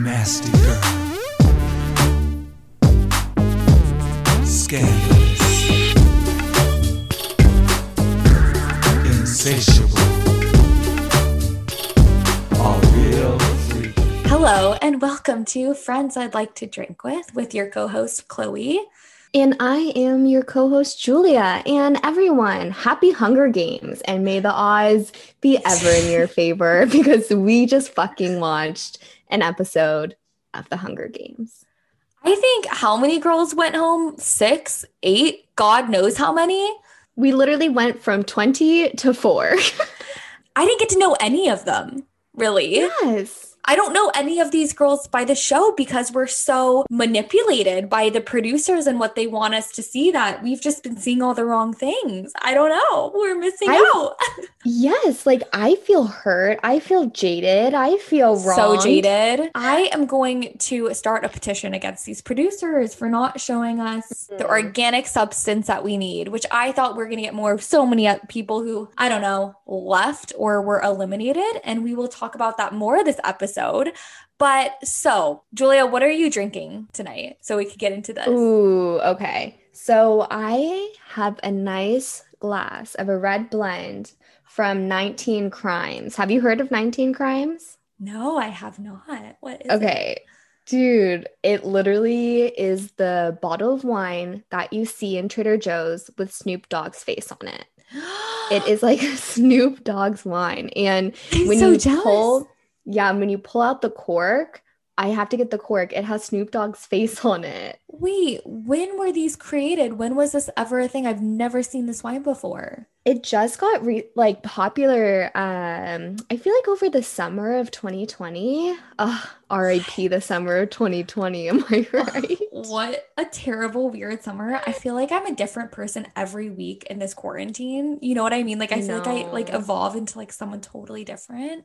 Nasty girl. Scandalous. Insatiable. A real freak. Hello, and welcome to Friends I'd Like to Drink With, with your co host, Chloe. And I am your co host, Julia. And everyone, happy Hunger Games. And may the odds be ever in your favor because we just fucking watched an episode of the Hunger Games. I think how many girls went home? Six, eight, God knows how many. We literally went from 20 to four. I didn't get to know any of them, really. yes. I don't know any of these girls by the show because we're so manipulated by the producers and what they want us to see that we've just been seeing all the wrong things. I don't know. We're missing I- out. Yes. Like I feel hurt. I feel jaded. I feel wrong. so jaded. I am going to start a petition against these producers for not showing us the Mhm. organic substance that we need, which I thought we are going to get more of so many people who, I don't know, left or were eliminated. And we will talk about that more this episode. But so, Julia, what are you drinking tonight so we could get into this? Ooh, okay. So I have a nice glass of a red blend from 19 Crimes. Have you heard of 19 Crimes? No, I have not. What is Okay. Dude, it literally is the bottle of wine that you see in Trader Joe's with Snoop Dogg's face on it. it? It is like Snoop Dogg's wine. And I'm when so you jealous. pull, yeah, when you pull out the cork, I have to get the cork. It has Snoop Dogg's face on it. Wait, when were these created? When was this ever a thing? I've never seen this wine before. It just got re- like popular um I feel like over the summer of 2020. Ugh, RIP the summer of 2020, am I right? What a terrible, weird summer. I feel like I'm a different person every week in this quarantine. You know what I mean? Like, I feel like I like evolve into like someone totally different.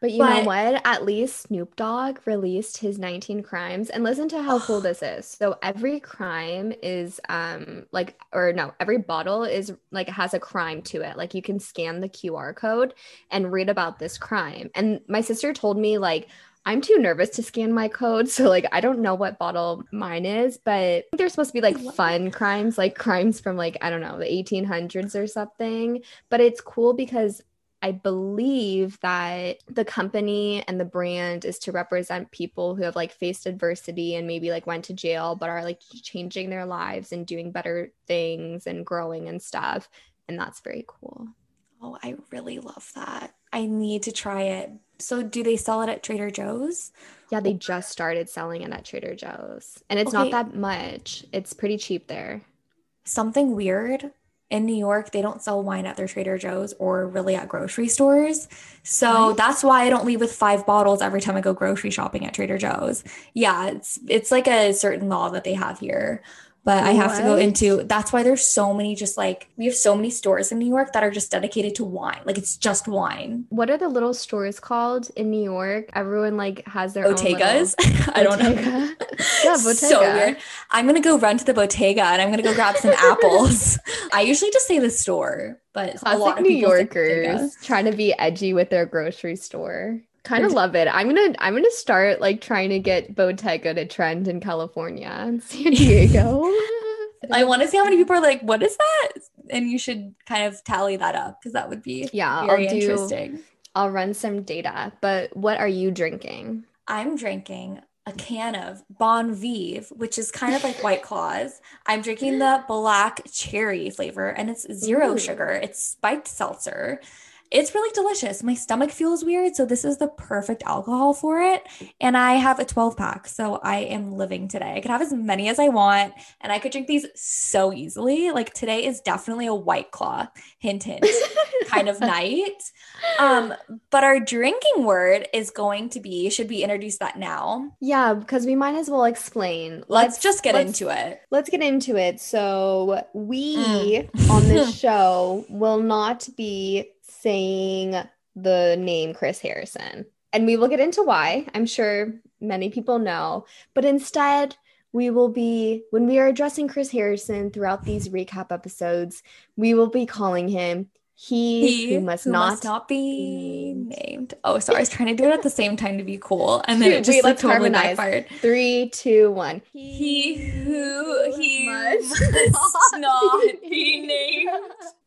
But you But- know what? At least Snoop Dogg released his 19 crimes and listen to how cool this is. So every crime is um like or no, every bottle is like has a crime to it. Like you can scan the QR code and read about this crime. And my sister told me like I'm too nervous to scan my code, so like I don't know what bottle mine is, but they're supposed to be like fun crimes, like crimes from like I don't know, the 1800s or something. But it's cool because I believe that the company and the brand is to represent people who have like faced adversity and maybe like went to jail but are like changing their lives and doing better things and growing and stuff. And that's very cool. Oh, I really love that. I need to try it. So, do they sell it at Trader Joe's? Yeah, they just started selling it at Trader Joe's. And it's not that much. It's pretty cheap there. Something weird in New York, they don't sell wine at their Trader Joe's or really at grocery stores. So What? that's why I don't leave with five bottles every time I go grocery shopping at Trader Joe's. Yeah, it's it's like a certain law that they have here. But I have to go into that's why there's so many just like we have so many stores in New York that are just dedicated to wine. Like it's just wine. What are the little stores called in New York? Everyone like has their little- Bodegas. I don't know. Bodega. Yeah, So weird. I'm gonna go run to the Bodega and I'm gonna go grab some apples. I usually just say the store, but a lot of New Yorkers trying to be edgy with their grocery store. Kind of love it. I'm gonna I'm gonna start like trying to get Bodega to trend in California and San Diego. I want to see how many people are like, "What is that?" And you should kind of tally that up because that would be Yeah, very I'll do- interesting. I'll run some data. But what are you drinking? I'm drinking a can of Bon Viv, which is kind of like White Claws. I'm drinking the black cherry flavor, and it's zero Ooh. sugar. It's spiked seltzer. It's really delicious. My stomach feels weird, so this is the perfect alcohol for it. And I have a 12 pack, so I am living today. I could have as many as I want, and I could drink these so easily. Like today is definitely a White Claw, hint, hint, kind of night. Um, but our drinking word is going to be, should we introduce that now? Yeah, because we might as well explain. Let's, just get let's- into it. Let's get into it. So, we Mm. on this show will not be saying the name Chris Harrison. And we will get into why. I'm sure many people know. But instead, we will be, when we are addressing Chris Harrison throughout these recap episodes, we will be calling him He, who must not, not be named. Oh, sorry. I was trying to do it at the same time to be cool. And then it just wait, like totally harmonize. backfired. Three, two, one. He who he must must not be named.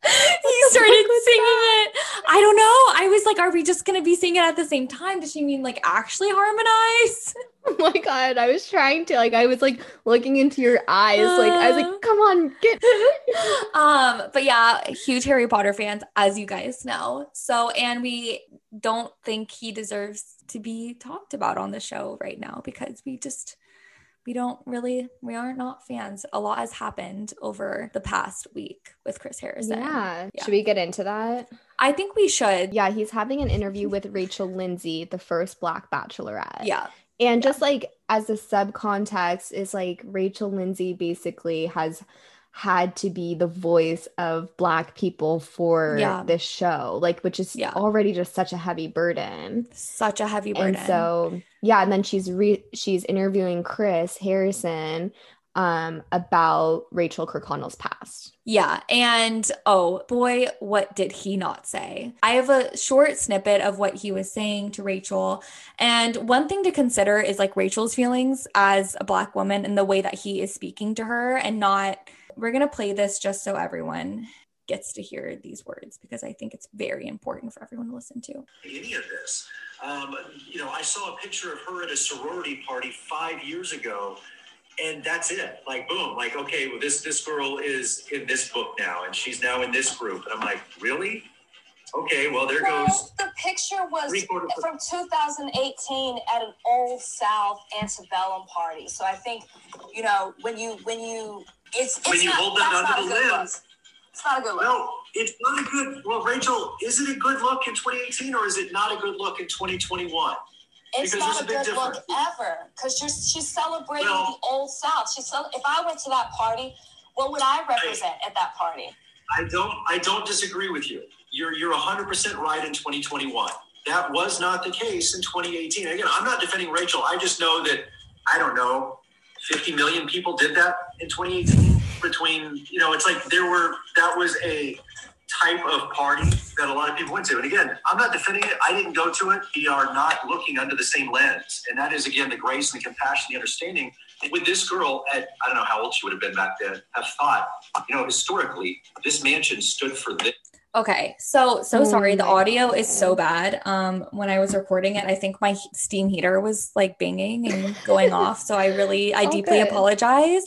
He started singing it. I don't know. I was like, are we just gonna be singing it at the same time? Does she mean like actually harmonize? Oh my god, I was trying to like I was like looking into your eyes, like I was Uh. like, come on, get um, but yeah, huge Harry Potter fans, as you guys know. So, and we don't think he deserves to be talked about on the show right now because we just we don't really we are not fans. A lot has happened over the past week with Chris Harrison. Yeah. Yeah. Should we get into that? I think we should. Yeah, he's having an interview with Rachel Lindsay, the first black bachelorette. Yeah. And just like as a subcontext is like Rachel Lindsay basically has had to be the voice of black people for Yeah. this show, like which is Yeah. already just such a heavy burden. Such a heavy burden. And so yeah, and then she's re- she's interviewing Chris Harrison um about Rachel Kirkconnell's past. Yeah. And oh boy, what did he not say? I have a short snippet of what he was saying to Rachel. And one thing to consider is like Rachel's feelings as a Black woman and the way that he is speaking to her, and not, we're going to play this just so everyone gets to hear these words because I think it's very important for everyone to listen to. any of this. Um, you know, I saw a picture of her at a sorority party five years ago, and that's it. Like, boom, like, okay, well, this this girl is in this book now, and she's now in this group, and I'm like, really? Okay, well, there Well, goes. the picture was from 2018 at an old South antebellum party. So I think, you know, when you when you it's it's When you not, hold that under the lens. It's not a good look. No, it's not a good. Well, Rachel, is it a good look in 2018, or is it not a good look in 2021? it's because not a a good look ever because she's celebrating Well- the old South. She's cel- if I went to that party, what would I represent at that party? I don't I don't disagree with you. You're you're 100% right in 2021. That was not the case in 2018. Again, I'm not defending Rachel. I just know that I don't know 50 million people did that in 2018 between, you know, it's like there were that was a type of party that a lot of people went to. And again, I'm not defending it. I didn't go to it. We are not looking under the same lens. And that is again the grace and the compassion, the understanding with this girl at I don't know how old she would have been back then, have thought, you know, historically, this mansion stood for this. Okay, so so Oh sorry. The audio is so bad. Um, when I was recording it, I think my steam heater was like banging and going off. So I really, I Oh, deeply good. apologize.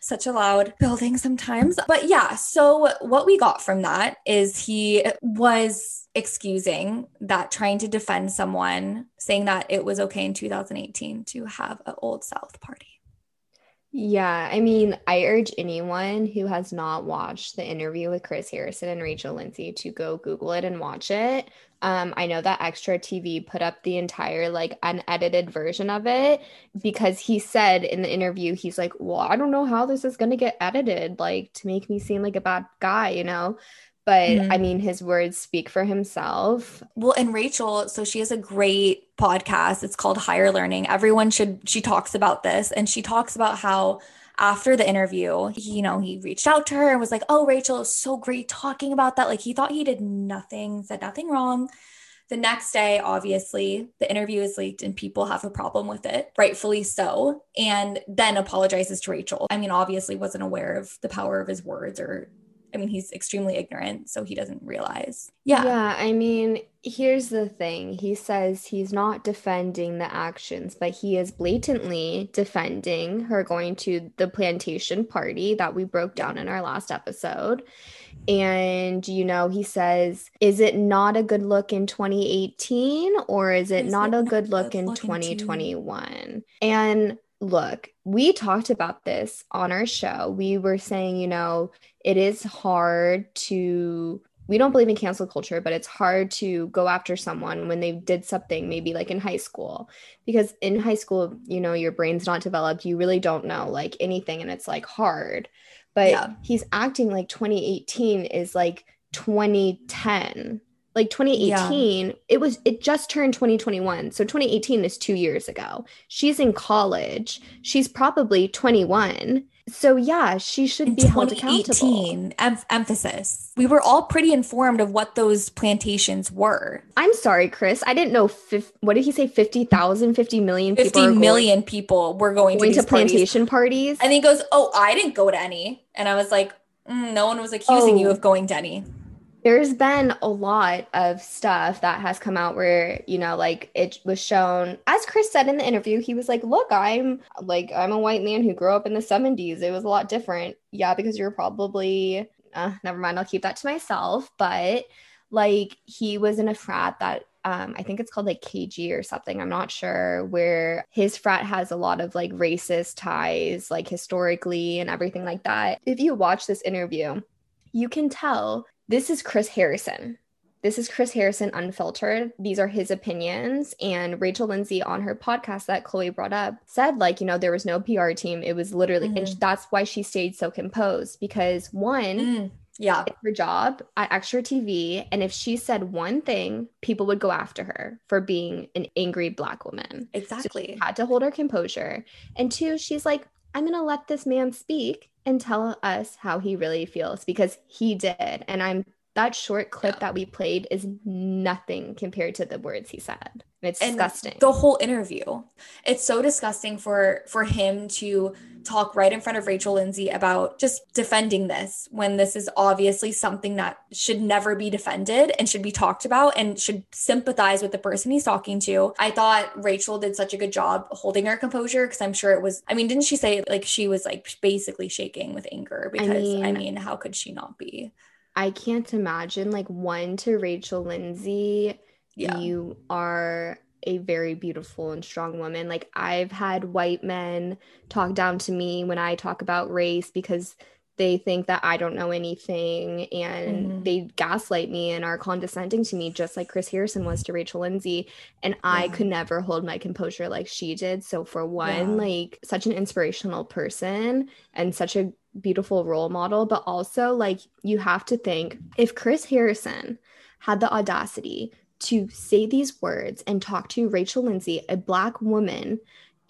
Such a loud building sometimes. But yeah, so what we got from that is he was excusing that, trying to defend someone, saying that it was okay in 2018 to have an old South party. Yeah, I mean, I urge anyone who has not watched the interview with Chris Harrison and Rachel Lindsay to go Google it and watch it. Um, I know that Extra TV put up the entire like unedited version of it because he said in the interview, he's like, Well, I don't know how this is gonna get edited, like to make me seem like a bad guy, you know? But Mhm. I mean, his words speak for himself. Well, and Rachel, so she has a great podcast. It's called Higher Learning. Everyone should, she talks about this and she talks about how after the interview, he, you know, he reached out to her and was like, Oh, Rachel, was so great talking about that. Like he thought he did nothing, said nothing wrong. The next day, obviously, the interview is leaked and people have a problem with it, rightfully so, and then apologizes to Rachel. I mean, obviously, wasn't aware of the power of his words or, I mean, he's extremely ignorant, so he doesn't realize. Yeah. Yeah, I mean, here's the thing. He says he's not defending the actions, but he is blatantly defending her going to the plantation party that we broke down in our last episode. And, you know, he says, is it not a good look in 2018 or is it Is not it a good a look good in look in 2021? And look, we talked about this on our show. We were saying, you know, it is hard to we don't believe in cancel culture, but it's hard to go after someone when they did something maybe like in high school. Because in high school, you know, your brain's not developed. You really don't know like anything and it's like hard. But Yeah. he's acting like 2018 is like 2010. Like 2018, it was it just turned 2021. So 2018 is 2 years ago. She's in college. She's probably 21 So yeah, she should in be held accountable. 2018 em- emphasis we were all pretty informed of what those plantations were I'm sorry, Chris. I didn't know. Fif- what did he say? 50,000, 50 million people 50 are going- people were going, going to to these parties. plantation parties. and he goes oh i didn't go to any and i was like "Mm, no one was accusing you Oh. of going to any There's been a lot of stuff that has come out where, you know, like it was shown, as Chris said in the interview, he was like, Look, I'm like, I'm a white man who grew up in the 70s. It was a lot different. Yeah, because you're probably, uh, never mind, I'll keep that to myself. But like, he was in a frat that, um, I think it's called like KG or something. I'm not sure where his frat has a lot of like racist ties, like historically and everything like that. If you watch this interview, you can tell this is Chris Harrison. This is Chris Harrison unfiltered. These are his opinions. And Rachel Lindsay on her podcast that Chloe brought up said, like, you know, there was no PR team. It was literally, and Mhm. that's why she stayed so composed because one, Mm, yeah her job at Extra TV. And if she said one thing, people would go after her for being an angry Black woman. exactly Had to hold her composure. And two, she's like, I'm going to let this man speak and tell us how he really feels because he did. And I'm that short clip Yeah. that we played is nothing compared to the words he said. It's And disgusting. the whole interview it's so disgusting for for him to talk right in front of rachel lindsay about just defending this when this is obviously something that should never be defended and should be talked about and should sympathize with the person he's talking to i thought rachel did such a good job holding her composure because i'm sure it was i mean didn't she say like she was like basically shaking with anger because i mean, mean- how could she not be I can't imagine like one to Rachel Lindsay. yeah You are a very beautiful and strong woman. Like I've had white men talk down to me when I talk about race because they think that I don't know anything and Mhm. they gaslight me and are condescending to me just like Chris Harrison was to Rachel Lindsay and I could never hold my composure like she did. So for one, Yeah. like such an inspirational person and such a beautiful role model, but also like you have to think if Chris Harrison had the audacity to say these words and talk to Rachel Lindsay, a black woman,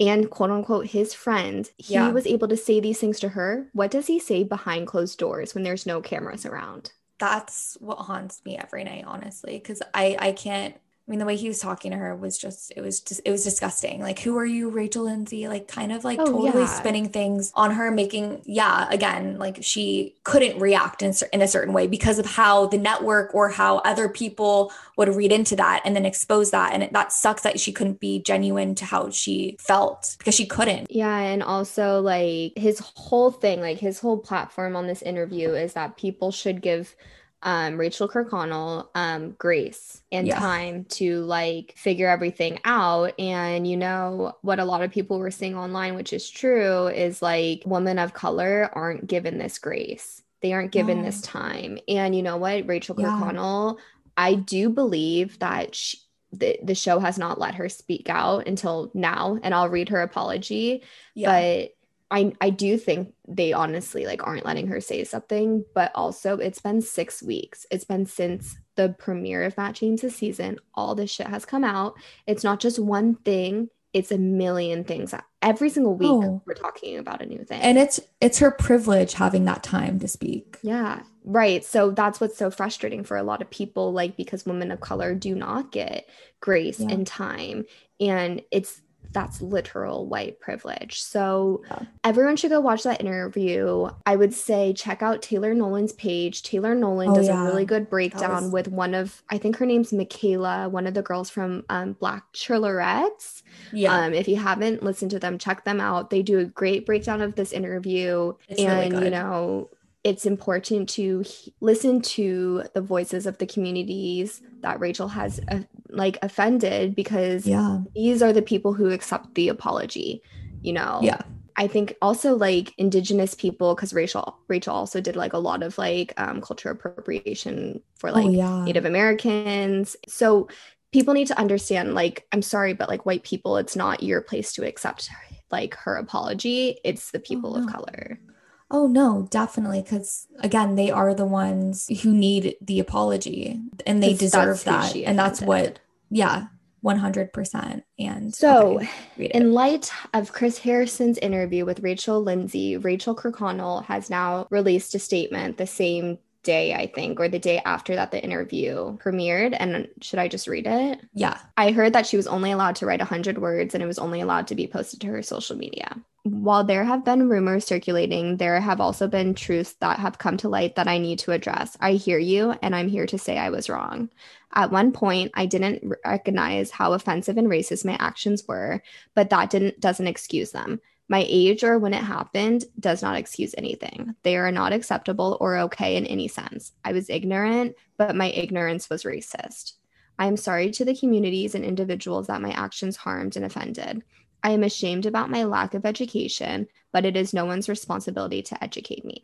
and quote unquote his friend, he Yeah. was able to say these things to her. What does he say behind closed doors when there's no cameras around? that's what haunts me every night honestly because i i can't i mean the way he was talking to her was just it was just it was disgusting. Like who are you rachel lindsay like kind of like Oh, totally yeah. spinning things on her making yeah again like she couldn't react in, in a certain way because of how the network or how other people would read into that and then expose that. And it, that sucks that she couldn't be genuine to how she felt because she couldn't. Yeah, and also like his whole thing, like his whole platform on this interview is that people should give um Rachel Kirkconnell um grace and Yeah. time to like figure everything out and you know what a lot of people were saying online which is true is like women of color aren't given this grace. They aren't given No. this time. And you know what, Rachel Yeah. Kirkconnell, I do believe that she, the, the show has not let her speak out until now and I'll read her apology yeah but I I do think they honestly like aren't letting her say something. But also, it's been six weeks. It's been since the premiere of Matt James's season. All this shit has come out. It's not just one thing. It's a million things. Every single week, Oh. we're talking about a new thing. and it's it's her privilege having that time to speak Yeah, right. So that's what's so frustrating for a lot of people, like because women of color do not get grace Yeah. and time. And it's that's literal white privilege. So Yeah. everyone should go watch that interview. I would say check out Taylor Nolan's page. Taylor Nolan Oh, does yeah. a really good breakdown was- with one of, I think her name's Michaela, one of the girls from um, Black Chillerettes. yeah Um, if you haven't listened to them, check them out. They do a great breakdown of this interview. It's really and, you know, it's important to he- listen to the voices of the communities that Rachel has uh, like offended because yeah these are the people who accept the apology, you know. yeah I think also like indigenous people because Rachel Rachel also did like a lot of like um cultural appropriation for like oh yeah Native Americans. So people need to understand like I'm sorry but like white people it's not your place to accept like her apology. It's the people of no. color. Oh no, definitely. Because again, they are the ones who need the apology and they deserve that. And that's what, yeah, 100%. And So, okay. In light of Chris Harrison's interview with Rachel Lindsay, Rachel Kirkconnell has now released a statement the same day, I think, or the day after that the interview premiered. And should I just read it? yeah. I heard that she was only allowed to write 100 words and it was only allowed to be posted to her social media. While there have been rumors circulating, there have also been truths that have come to light that I need to address. I hear you, and I'm here to say I was wrong. At one point, I didn't recognize how offensive and racist my actions were, but that didn't doesn't excuse them. My age or when it happened does not excuse anything. They are not acceptable or okay in any sense. I was ignorant, but my ignorance was racist. I am sorry to the communities and individuals that my actions harmed and offended. I am ashamed about my lack of education, but it is no one's responsibility to educate me.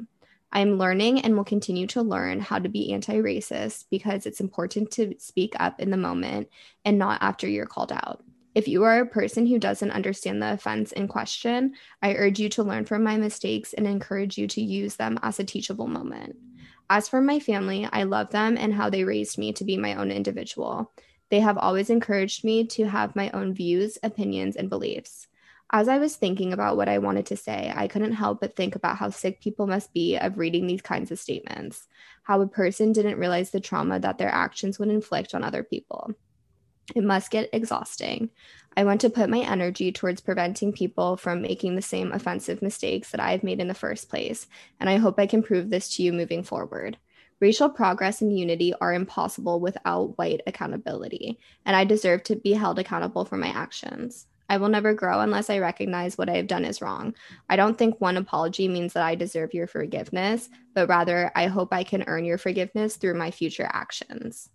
I am learning and will continue to learn how to be anti racist because it's important to speak up in the moment and not after you're called out. If you are a person who doesn't understand the offense in question, I urge you to learn from my mistakes and encourage you to use them as a teachable moment. As for my family, I love them and how they raised me to be my own individual. They have always encouraged me to have my own views, opinions, and beliefs. As I was thinking about what I wanted to say, I couldn't help but think about how sick people must be of reading these kinds of statements, how a person didn't realize the trauma that their actions would inflict on other people. It must get exhausting. I want to put my energy towards preventing people from making the same offensive mistakes that I have made in the first place, and I hope I can prove this to you moving forward. Racial progress and unity are impossible without white accountability, and I deserve to be held accountable for my actions. I will never grow unless I recognize what I have done is wrong. I don't think one apology means that I deserve your forgiveness, but rather, I hope I can earn your forgiveness through my future actions.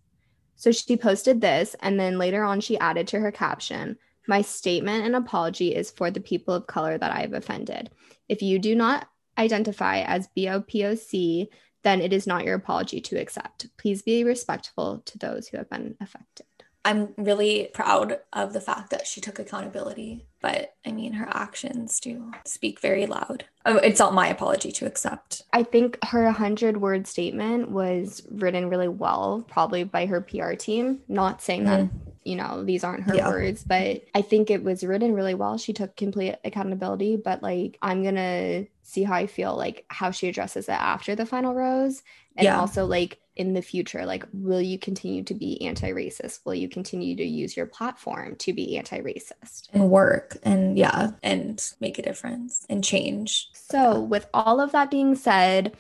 So she posted this, and then later on, she added to her caption My statement and apology is for the people of color that I have offended. If you do not identify as BIPOC, then it is not your apology to accept. Please be respectful to those who have been affected. I'm really proud of the fact that she took accountability, but I mean, her actions do speak very loud. Oh, it's not my apology to accept. I think her 100 word statement was written really well, probably by her PR team. Not saying that, mm-hmm. you know, these aren't her Yeah. words, but I think it was written really well. She took complete accountability, but like, I'm going to see how I feel, like, how she addresses it after the final rose. And Yeah. also, like, in the future, like, will you continue to be anti racist? Will you continue to use your platform to be anti racist? And work and yeah, and make a difference and change. So, with all of that being said,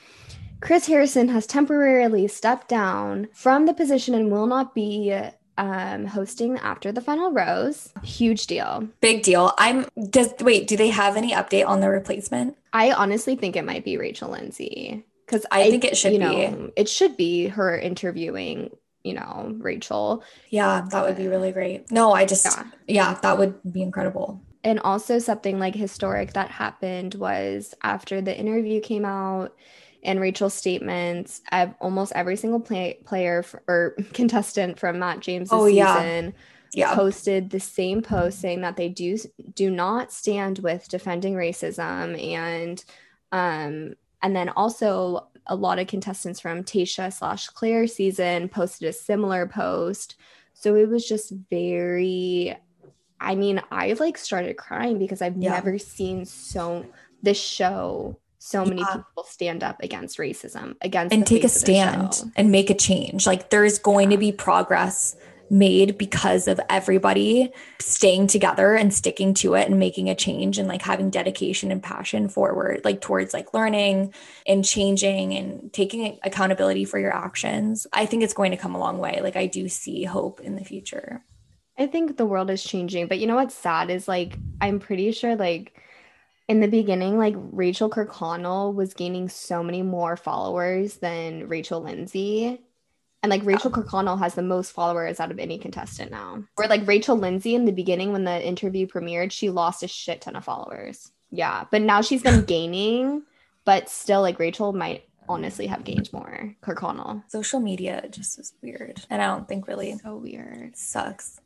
Chris Harrison has temporarily stepped down from the position and will not be um, hosting after the final rose. Huge deal. Big deal. I'm does wait, do they have any update on the replacement? I honestly think it might be Rachel Lindsay because I think it should you be. know, it should be her interviewing, you know, Rachel. Yeah, that would be really great. No, I just Yeah. yeah, that would be incredible. And also something like historic that happened was after the interview came out and Rachel's statements, ev- almost every single play- player f- or contestant from Matt James' Oh, yeah. season Yeah. posted the same post saying that they do do not stand with defending racism and um and then also a lot of contestants from Tayshia slash Claire season posted a similar post. So it was just very I mean, I've like started crying because I've Yeah. never seen so this show so many Yeah. people stand up against racism against and take a face of the stand and make a change. Like there's going to be progress made because of everybody staying together and sticking to it and making a change and like having dedication and passion forward like towards like learning and changing and taking accountability for your actions. I think it's going to come a long way. Like I do see hope in the future. I think the world is changing, but you know what's sad is like I'm pretty sure like in the beginning, like Rachel Kirkconnell was gaining so many more followers than Rachel Lindsay. And like Rachel Kirkconnell has the most followers out of any contestant now. Where like Rachel Lindsay in the beginning when the interview premiered, she lost a shit ton of followers. Yeah. But now she's been gaining, but still like Rachel might honestly have gained more. Kirkconnell. Social media just is weird. And I don't think really So weird. sucks.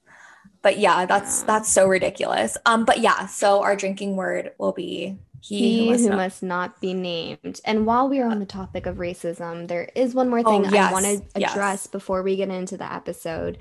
But yeah, that's Yeah. that's so ridiculous. Um, but yeah, so our drinking word will be he, he who who must must, not- not be named. And while we are on the topic of racism, there is one more Oh, thing yes, I want to yes. address before we get into the episode.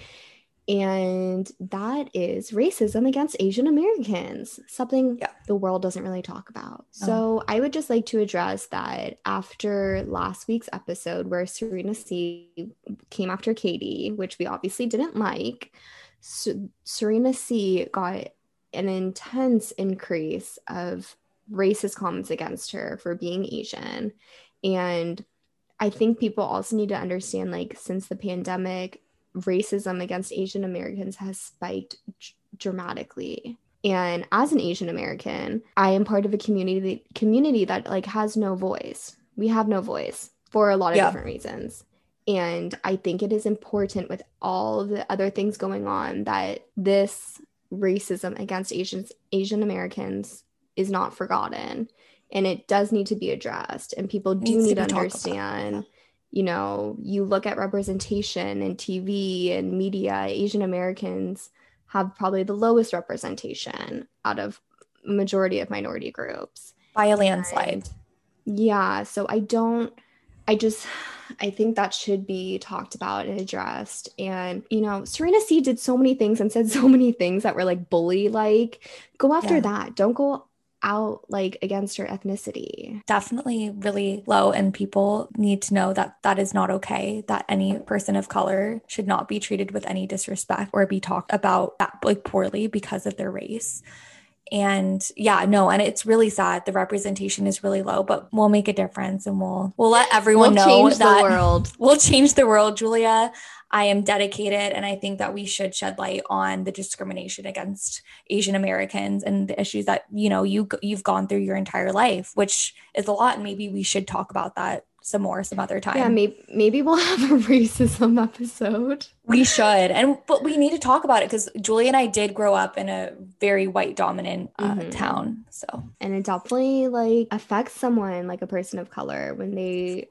And that is racism against Asian Americans, something Yeah. the world doesn't really talk about. Oh. So I would just like to address that after last week's episode where Serena C came after Katie, which we obviously didn't like, Serena C got an intense increase of racist comments against her for being Asian. And I think people also need to understand like since the pandemic, racism against Asian Americans has spiked d- dramatically. And as an Asian American, I am part of a community community that like has no voice. We have no voice for a lot of Yeah. different reasons. And I think it is important with all the other things going on that this racism against Asians Asian Americans is not forgotten and it does need to be addressed and people do need to be talked about, understand you know you look at representation in tv and media asian americans have probably the lowest representation out of majority of minority groups. By a landslide. yeah so i don't i just i think that should be talked about and addressed. And you know serena c did so many things and said so many things that were like bully like go after Yeah. that. Don't go out like against her ethnicity? Definitely really low and people need to know that that is not okay that any person of color should not be treated with any disrespect or be talked about that like poorly because of their race. And yeah no and it's really sad. The representation is really low but we'll make a difference and we'll we'll let everyone we'll know change that the world. we'll change the world julia i am dedicated and i think that we should shed light on the discrimination against asian americans and the issues that you know you you've gone through your entire life which is a lot and maybe we should talk about that some more some other time yeah maybe maybe we'll have a racism episode we should and but we need to talk about it because Julie and i did grow up in a very white dominant uh, Mhm. town so and it definitely like affects someone like a person of color when they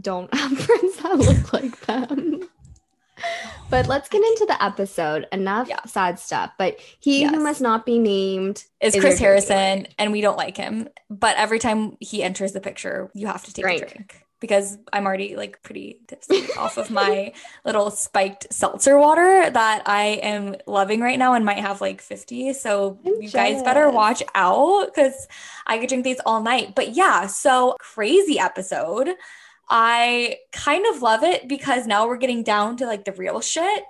don't have friends that look like them. But let's get into the episode. Enough Yeah. sad stuff. But he Yes. who must not be named is Is Chris Harrison, and we don't like him. But every time he enters the picture, you have to take Drink. a drink because I'm already like pretty tipsy off of my little spiked seltzer water that I am loving right now and might have like 50. So I'm you guys better watch out because I could drink these all night. But yeah, so crazy episode. I kind of love it because now we're getting down to like the real shit.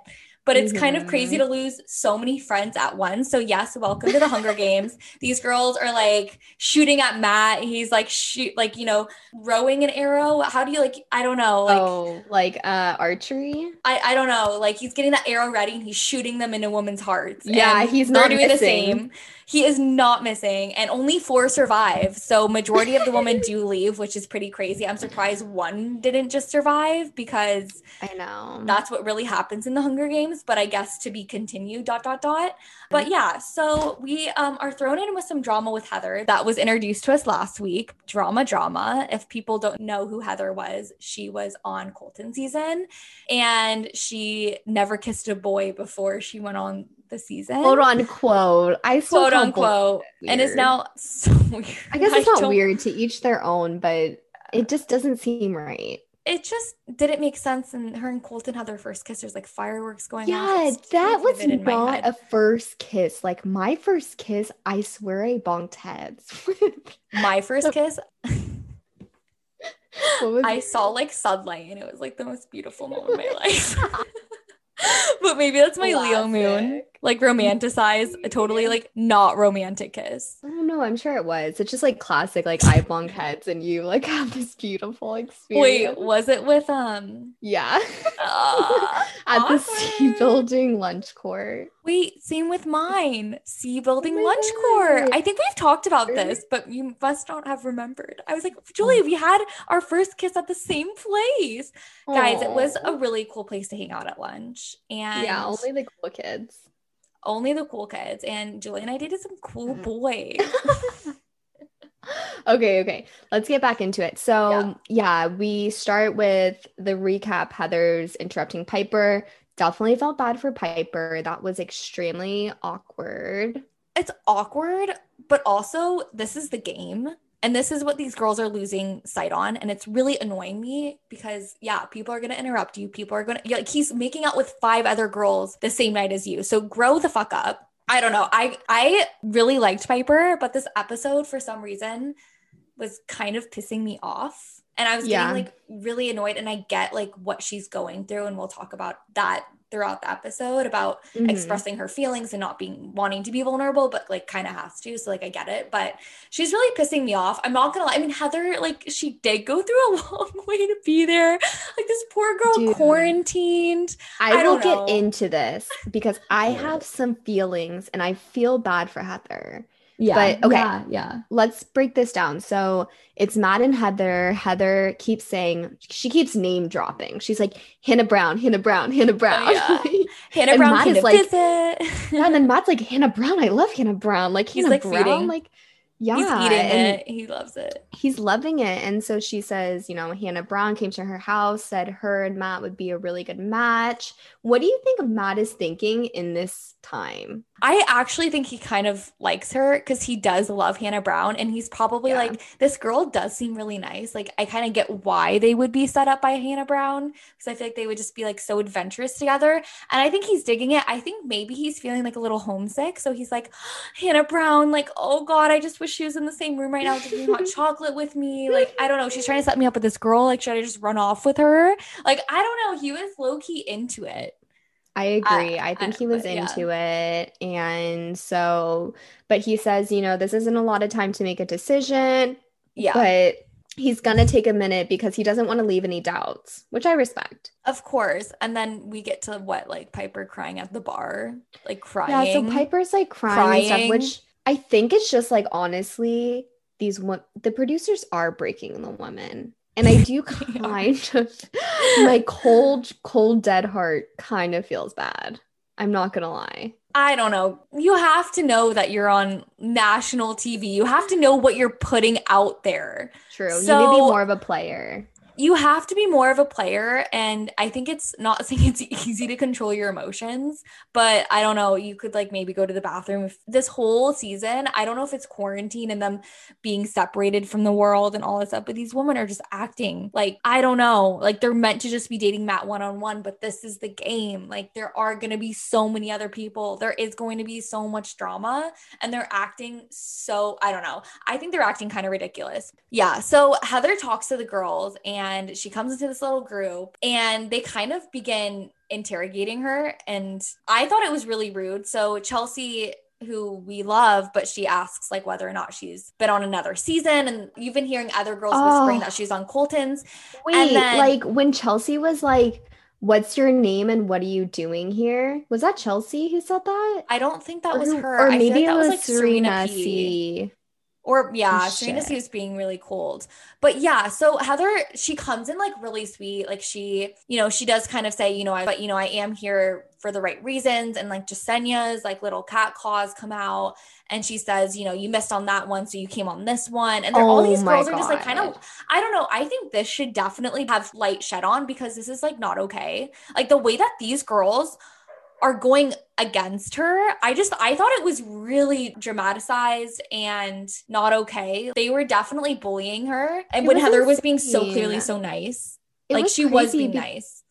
But it's kind of crazy Mhm. to lose so many friends at once. So yes, welcome to the Hunger Games. These girls are like shooting at Matt. He's like shoot like, you know, rowing an arrow. How do you like I don't know. Like oh, like uh archery. I, I don't know. Like he's getting that arrow ready and he's shooting them into women's hearts. Yeah, And he's not doing missing. the same. He is not missing, and only four survive. So majority of the women do leave, which is pretty crazy. I'm surprised one didn't just survive because I know. that's what really happens in the Hunger Games. But I guess to be continued. Dot dot dot. But yeah, so we um, are thrown in with some drama with Heather that was introduced to us last week. Drama, drama. If people don't know who Heather was, she was on Colton season, and she never kissed a boy before she went on the season. quote unquote. I quote unquote, and is now so weird. I guess it's not weird to each their own, but it just doesn't seem right. It just didn't make sense. And her and Colton had their first kiss. There's like fireworks going off. Yeah, that was vivid in my not a first kiss. Like my first kiss, I swear I bonked heads. my first kiss. what was I saw like sunlight and it was like the most beautiful moment of my life. but maybe that's my Leo moon. Like romanticize a totally like not romantic kiss. I don't know. I'm sure it was. It's just like classic, like I bonk heads, and you like have this beautiful experience. Wait, was it with um yeah, uh, at the sea building lunch court. Wait, same with mine. Sea building my lunch court. I think we've talked about this, but you must not have remembered. I was like, Julie, we had our first kiss at the same place. Guys, it was a really cool place to hang out at lunch. And yeah, only the cool kids. Only the cool kids. And Julie and I dated some cool Mhm. boys. okay, okay. Let's get back into it. So, yeah. we start with the recap Heather's interrupting Piper. Definitely felt bad for Piper. That was extremely awkward. it's awkward, but also this is the game. And this is what these girls are losing sight on. And it's really annoying me because, yeah, people are going to interrupt you. People are going to, like, he's making out with five other girls the same night as you. So grow the fuck up. I don't know. I I really liked Piper, but this episode for some reason was kind of pissing me off. And I was Yeah. getting like really annoyed and I get like what she's going through and we'll talk about that throughout the episode about Mhm. expressing her feelings and not being wanting to be vulnerable but like kind of has to so like I get it but she's really pissing me off I'm not gonna lie I mean Heather like she did go through a long way to be there like this poor girl Dude. quarantined I, I will don't get into this because I have some feelings and I feel bad for Heather. Yeah. But, okay. Yeah. Yeah. Let's break this down. So it's Matt and Heather. Heather keeps saying, she keeps name dropping. She's like, Hannah Brown, Hannah Brown, Hannah oh, Brown. yeah. Hannah And Brown Matt is like- Yeah, and then Matt's like, Hannah Brown, I love Hannah Brown. Like, He's, Hannah like, Brown, feeding. like, yeah. he's eating and it he loves it he's loving it. And so she says, you know, Hannah Brown came to her house, said her and Matt would be a really good match. What do you think Matt is thinking in this time? I actually think he kind of likes her because he does love Hannah Brown, and he's probably Yeah. like, this girl does seem really nice. Like, I kind of get why they would be set up by Hannah Brown because I feel like they would just be like so adventurous together. And I think he's digging it. I think maybe he's feeling like a little homesick. So he's like, Hannah Brown, like, oh God, I just wish she was in the same room right now drinking hot chocolate with me. Like, I don't know. She's trying to set me up with this girl. Like, should I just run off with her? Like, I don't know. He was low key into it. I agree. I, think I- he was but yeah. into it. And so, but he says, you know, this isn't a lot of time to make a decision, Yeah. but he's going to take a minute because he doesn't want to leave any doubts, which I respect. Of course. And then we get to what, like Piper crying at the bar, like crying. Yeah. So Piper's like crying, and stuff, which I think it's just like, honestly, these wo- the producers are breaking the woman. And I do kind of, my cold, cold, dead heart kind of feels bad. I'm not going to lie. I don't know. You have to know that you're on national TV. You have to know what you're putting out there. True. you need to be more of a player. You have to be more of a player. And I think it's not saying it's easy to control your emotions, but I don't know. You could like maybe go to the bathroom. If this whole season, I don't know if it's quarantine and them being separated from the world and all this stuff, but these women are just acting like, I don't know, like they're meant to just be dating Matt one on one, but this is the game. Like there are going to be so many other people. There is going to be so much drama and they're acting so, I don't know. I think they're acting kind of ridiculous. Yeah. So Heather talks to the girls and she comes into this little group and they kind of begin interrogating her. And I thought it was really rude. So Chelsea who we love, but she asks like whether or not she's been on another season. And you've been hearing other girls whispering Oh. that she's on Colton's. Wait, then- like when Chelsea was like, What's your name and what are you doing here? Was that Chelsea who said that? I don't think that Or was her. Or maybe like that it was like Serena P. C. Or yeah, Oh, Serena shit. Was being really cold. But yeah, so Heather, she comes in like really sweet. Like she, you know, she does kind of say, you know, I but you know, I am here for the right reasons. And like Jessenia's like little cat claws come out and she says, you know, you missed on that one, so you came on this one. And they're, all Oh these girls are just like kind of I don't know. I think this should definitely have light shed on because this is like not okay. Like the way that these girls are going against her. I just I thought it was really dramatized and not okay. They were definitely bullying her. And It when was Heather was being so clearly so nice. It like was she was being be- nice.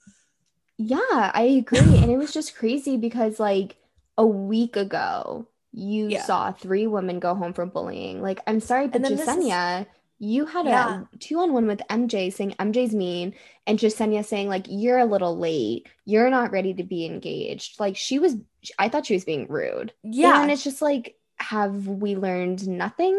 Yeah, I agree. and it was just crazy because like a week ago, you Yeah. saw three women go home from bullying. Like, I'm sorry, but this is- Jessenia, you had Yeah. a two on one with MJ saying MJ's mean, and Jessenia saying like you're a little late, you're not ready to be engaged. Like she was, I thought she was being rude. Yeah. and it's just like, have we learned nothing?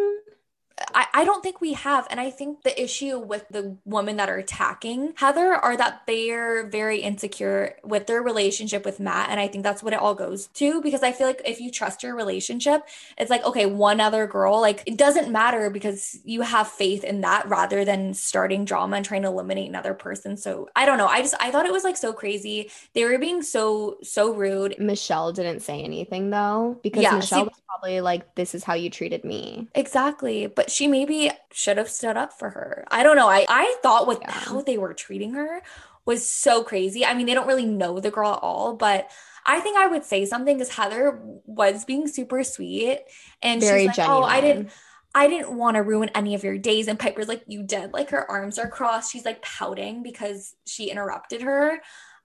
I, I don't think we have. And I think the issue with the women that are attacking Heather are that they're very insecure with their relationship with Matt. And I think that's what it all goes to because I feel like if you trust your relationship, it's like, okay, one other girl, like it doesn't matter because you have faith in that rather than starting drama and trying to eliminate another person. So I don't know. I just, I thought it was like so crazy. They were being so, so rude. Michelle didn't say anything though, because Yeah, Michelle see- was probably like, "This is how you treated me." Exactly. But she maybe should have stood up for her. I don't know. I, I thought with Yeah. how they were treating her was so crazy. I mean, they don't really know the girl at all, but I think I would say something because Heather was being super sweet and Very she's like, genuine. Oh, I didn't I didn't want to ruin any of your days. And Piper's like, You did. Like her arms are crossed. She's like pouting because she interrupted her.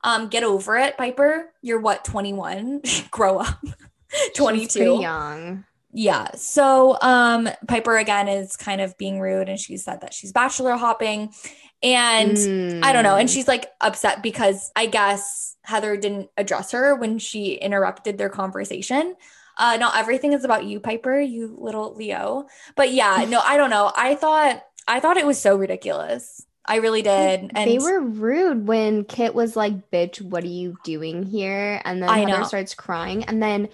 Um, get over it, Piper. You're what, 21? Grow up. She's 22. pretty young. Yeah. So um Piper again is kind of being rude and she said that she's bachelor hopping. And I don't know. And Mm. she's like upset because I guess Heather didn't address her when she interrupted their conversation. Uh not everything is about you, Piper, you little Leo. But yeah, no, I don't know. I thought I thought it was so ridiculous. I really did. And they were rude when Kit was like, "Bitch, what are you doing here?" And then I Heather know. starts crying, and then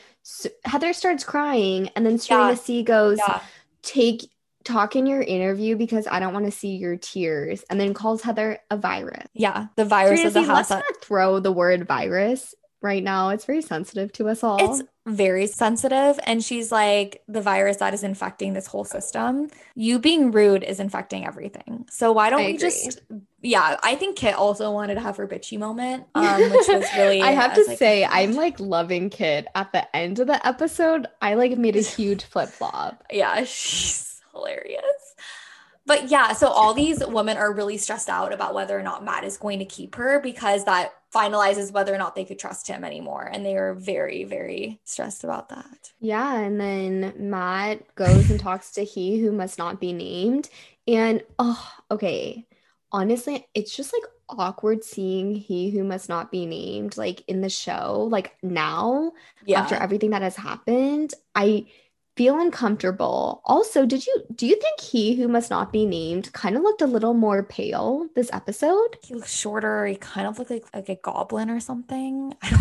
Heather starts crying, and then Serena Yeah. C goes, yeah. "Take talk in your interview because I don't want to see your tears," and then calls Heather a virus. Yeah. The virus Serena of the C, house. let's not throw the word virus right now. It's very sensitive to us all. It's very sensitive. And she's like, the virus that is infecting this whole system, you being rude is infecting everything. So why don't I we agree. just, yeah, I think Kit also wanted to have her bitchy moment, um, which was really, I have to like, say, "Oh I'm like loving Kit at the end of the episode. I like made a huge flip flop. yeah, she's hilarious. But yeah, so all these women are really stressed out about whether or not Matt is going to keep her because that finalizes whether or not they could trust him anymore. And they are very, very stressed about that. Yeah, and then Matt goes and talks to he who must not be named. And oh, okay. Honestly, it's just like awkward seeing he who must not be named like in the show, like now Yeah. after everything that has happened. I feel uncomfortable. Also, did you do you think he who must not be named kind of looked a little more pale this episode? he looks shorter. He kind of looked like like a goblin or something. I don't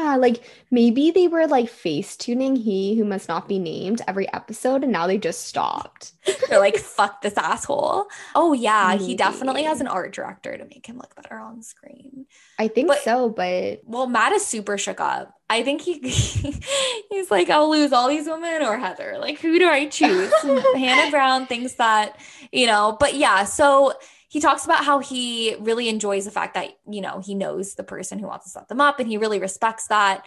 Ah, like maybe they were like face tuning he who must not be named every episode and now they just stopped. They're like, fuck this asshole. Oh yeah, he definitely has an art director to make him look better on screen. I think But- so, but Well, Matt is super shook up. I think he he's like, I'll lose all these women or Heather. Like, who do I choose? Hannah Brown thinks that, you know, but yeah, so he talks about how he really enjoys the fact that, you know, he knows the person who wants to set them up and he really respects that.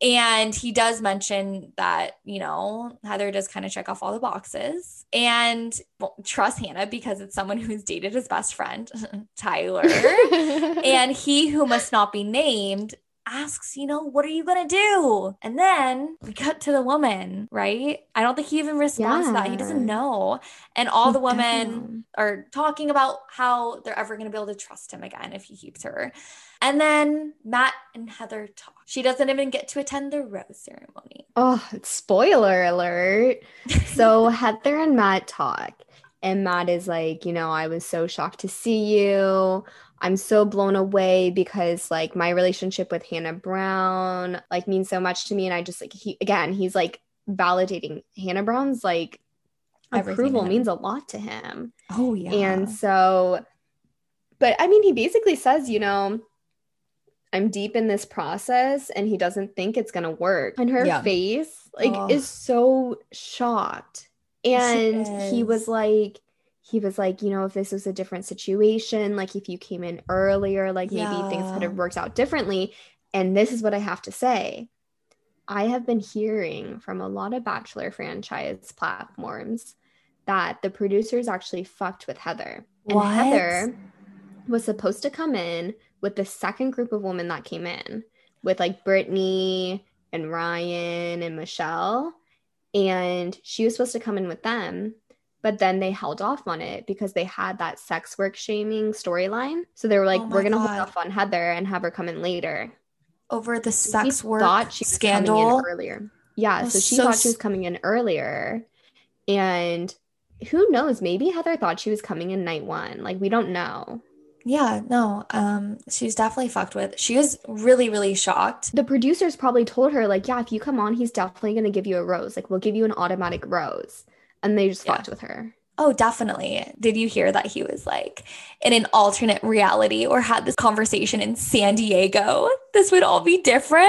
And he does mention that, you know, Heather does kind of check off all the boxes and well, trust Hannah because it's someone who's dated his best friend, Tyler. and he who must not be named asks, you know, what are you going to do? And then we cut to the woman, right? I don't think he even responds to that. He doesn't know. And all He the doesn't women are talking about how they're ever going to be able to trust him again if he keeps her. And then Matt and Heather talk. She doesn't even get to attend the rose ceremony. Oh, spoiler alert. So Heather and Matt talk, and Matt is like, you know, I was so shocked to see you. I'm so blown away because like my relationship with Hannah Brown like means so much to me. And I just like he again, he's like validating Hannah Brown's like Everything approval means a lot to him. Oh, yeah. And so, but I mean, he basically says, you know, I'm deep in this process and he doesn't think it's going to work. And her Yeah. face, like, Oh. is so shocked. And he was like, he was like, you know, if this was a different situation, like if you came in earlier, like maybe things could Yeah. have worked out differently. And this is what I have to say. I have been hearing from a lot of Bachelor franchise platforms that the producers actually fucked with Heather. And What? Heather was supposed to come in with the second group of women that came in, with like Brittany and Ryan and Michelle. And she was supposed to come in with them, but then they held off on it because they had that sex work shaming storyline. So they were like, Oh we're going to hold off on Heather and have her come in later. Over the She sex work thought she was coming scandal. in earlier. Yeah, That's so she so thought she was coming in earlier. And who knows, maybe Heather thought she was coming in night one. Like we don't know. Yeah, no, um, she was definitely fucked with. She was really, really shocked. The producers probably told her, like, yeah, if you come on, he's definitely gonna give you a rose. Like, we'll give you an automatic rose. And they just Yeah. fucked with her. Oh, definitely. Did you hear that he was like in an alternate reality or had this conversation in San Diego? This would all be different.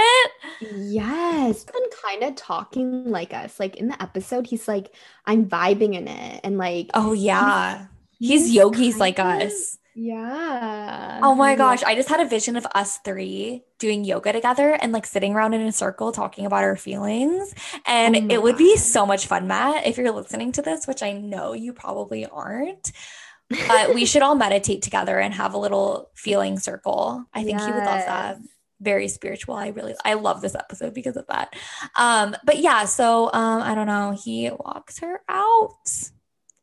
Yes. Been kind of talking like us. Like in the episode, he's like, I'm vibing in it. And like Oh, yeah. He's yogis like kinda- us. Yeah. Oh my gosh, I just had a vision of us three doing yoga together and like sitting around in a circle talking about our feelings. And Oh it would be so much fun, Matt, if you're listening to this, which I know you probably aren't. But we should all meditate together and have a little feeling circle. I think he would love that. Very spiritual. I really I love this episode because of that. Um, but yeah, so um, I don't know. He walks her out.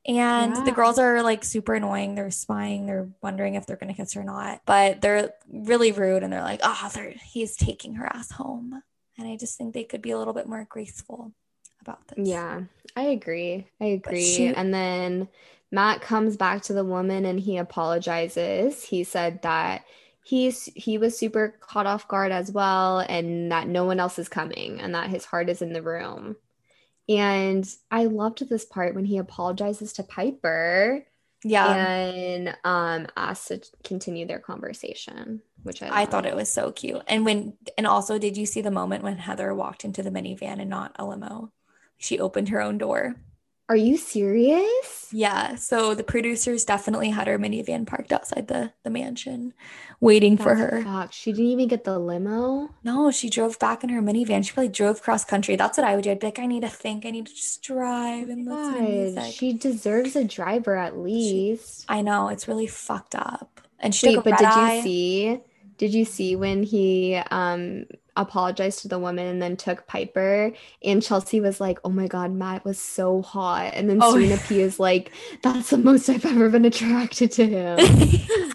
And the girls are like super annoying. They're spying. They're wondering if they're going to kiss or not. But they're really rude and they're like, oh, they're, he's taking her ass home. And I just think they could be a little bit more graceful about this. Yeah, I agree. I agree. she- And then Matt comes back to the woman and he apologizes. He said that he's he was super caught off guard as well and that no one else is coming and that his heart is in the room. And I loved this part when he apologizes to Piper Yeah. and um asks to continue their conversation, which I I thought it was so cute. And when, and also, did you see the moment when Heather walked into the minivan and not a limo? She opened her own door. Are you serious? Yeah. So the producers definitely had her minivan parked outside the, the mansion waiting for her. fucked. She didn't even get the limo. No, she drove back in her minivan. She probably drove cross country. That's what I would do. I'd be like, I need to think. I need to just drive and listen to God, music. she deserves a driver at least. I know it's really fucked up. And she Wait, but did eye. you see? Did you see when he um apologized to the woman and then took Piper and Chelsea was like, "Oh my god, Matt was so hot." And then Oh, Serena. P is like, "That's the most I've ever been attracted to him."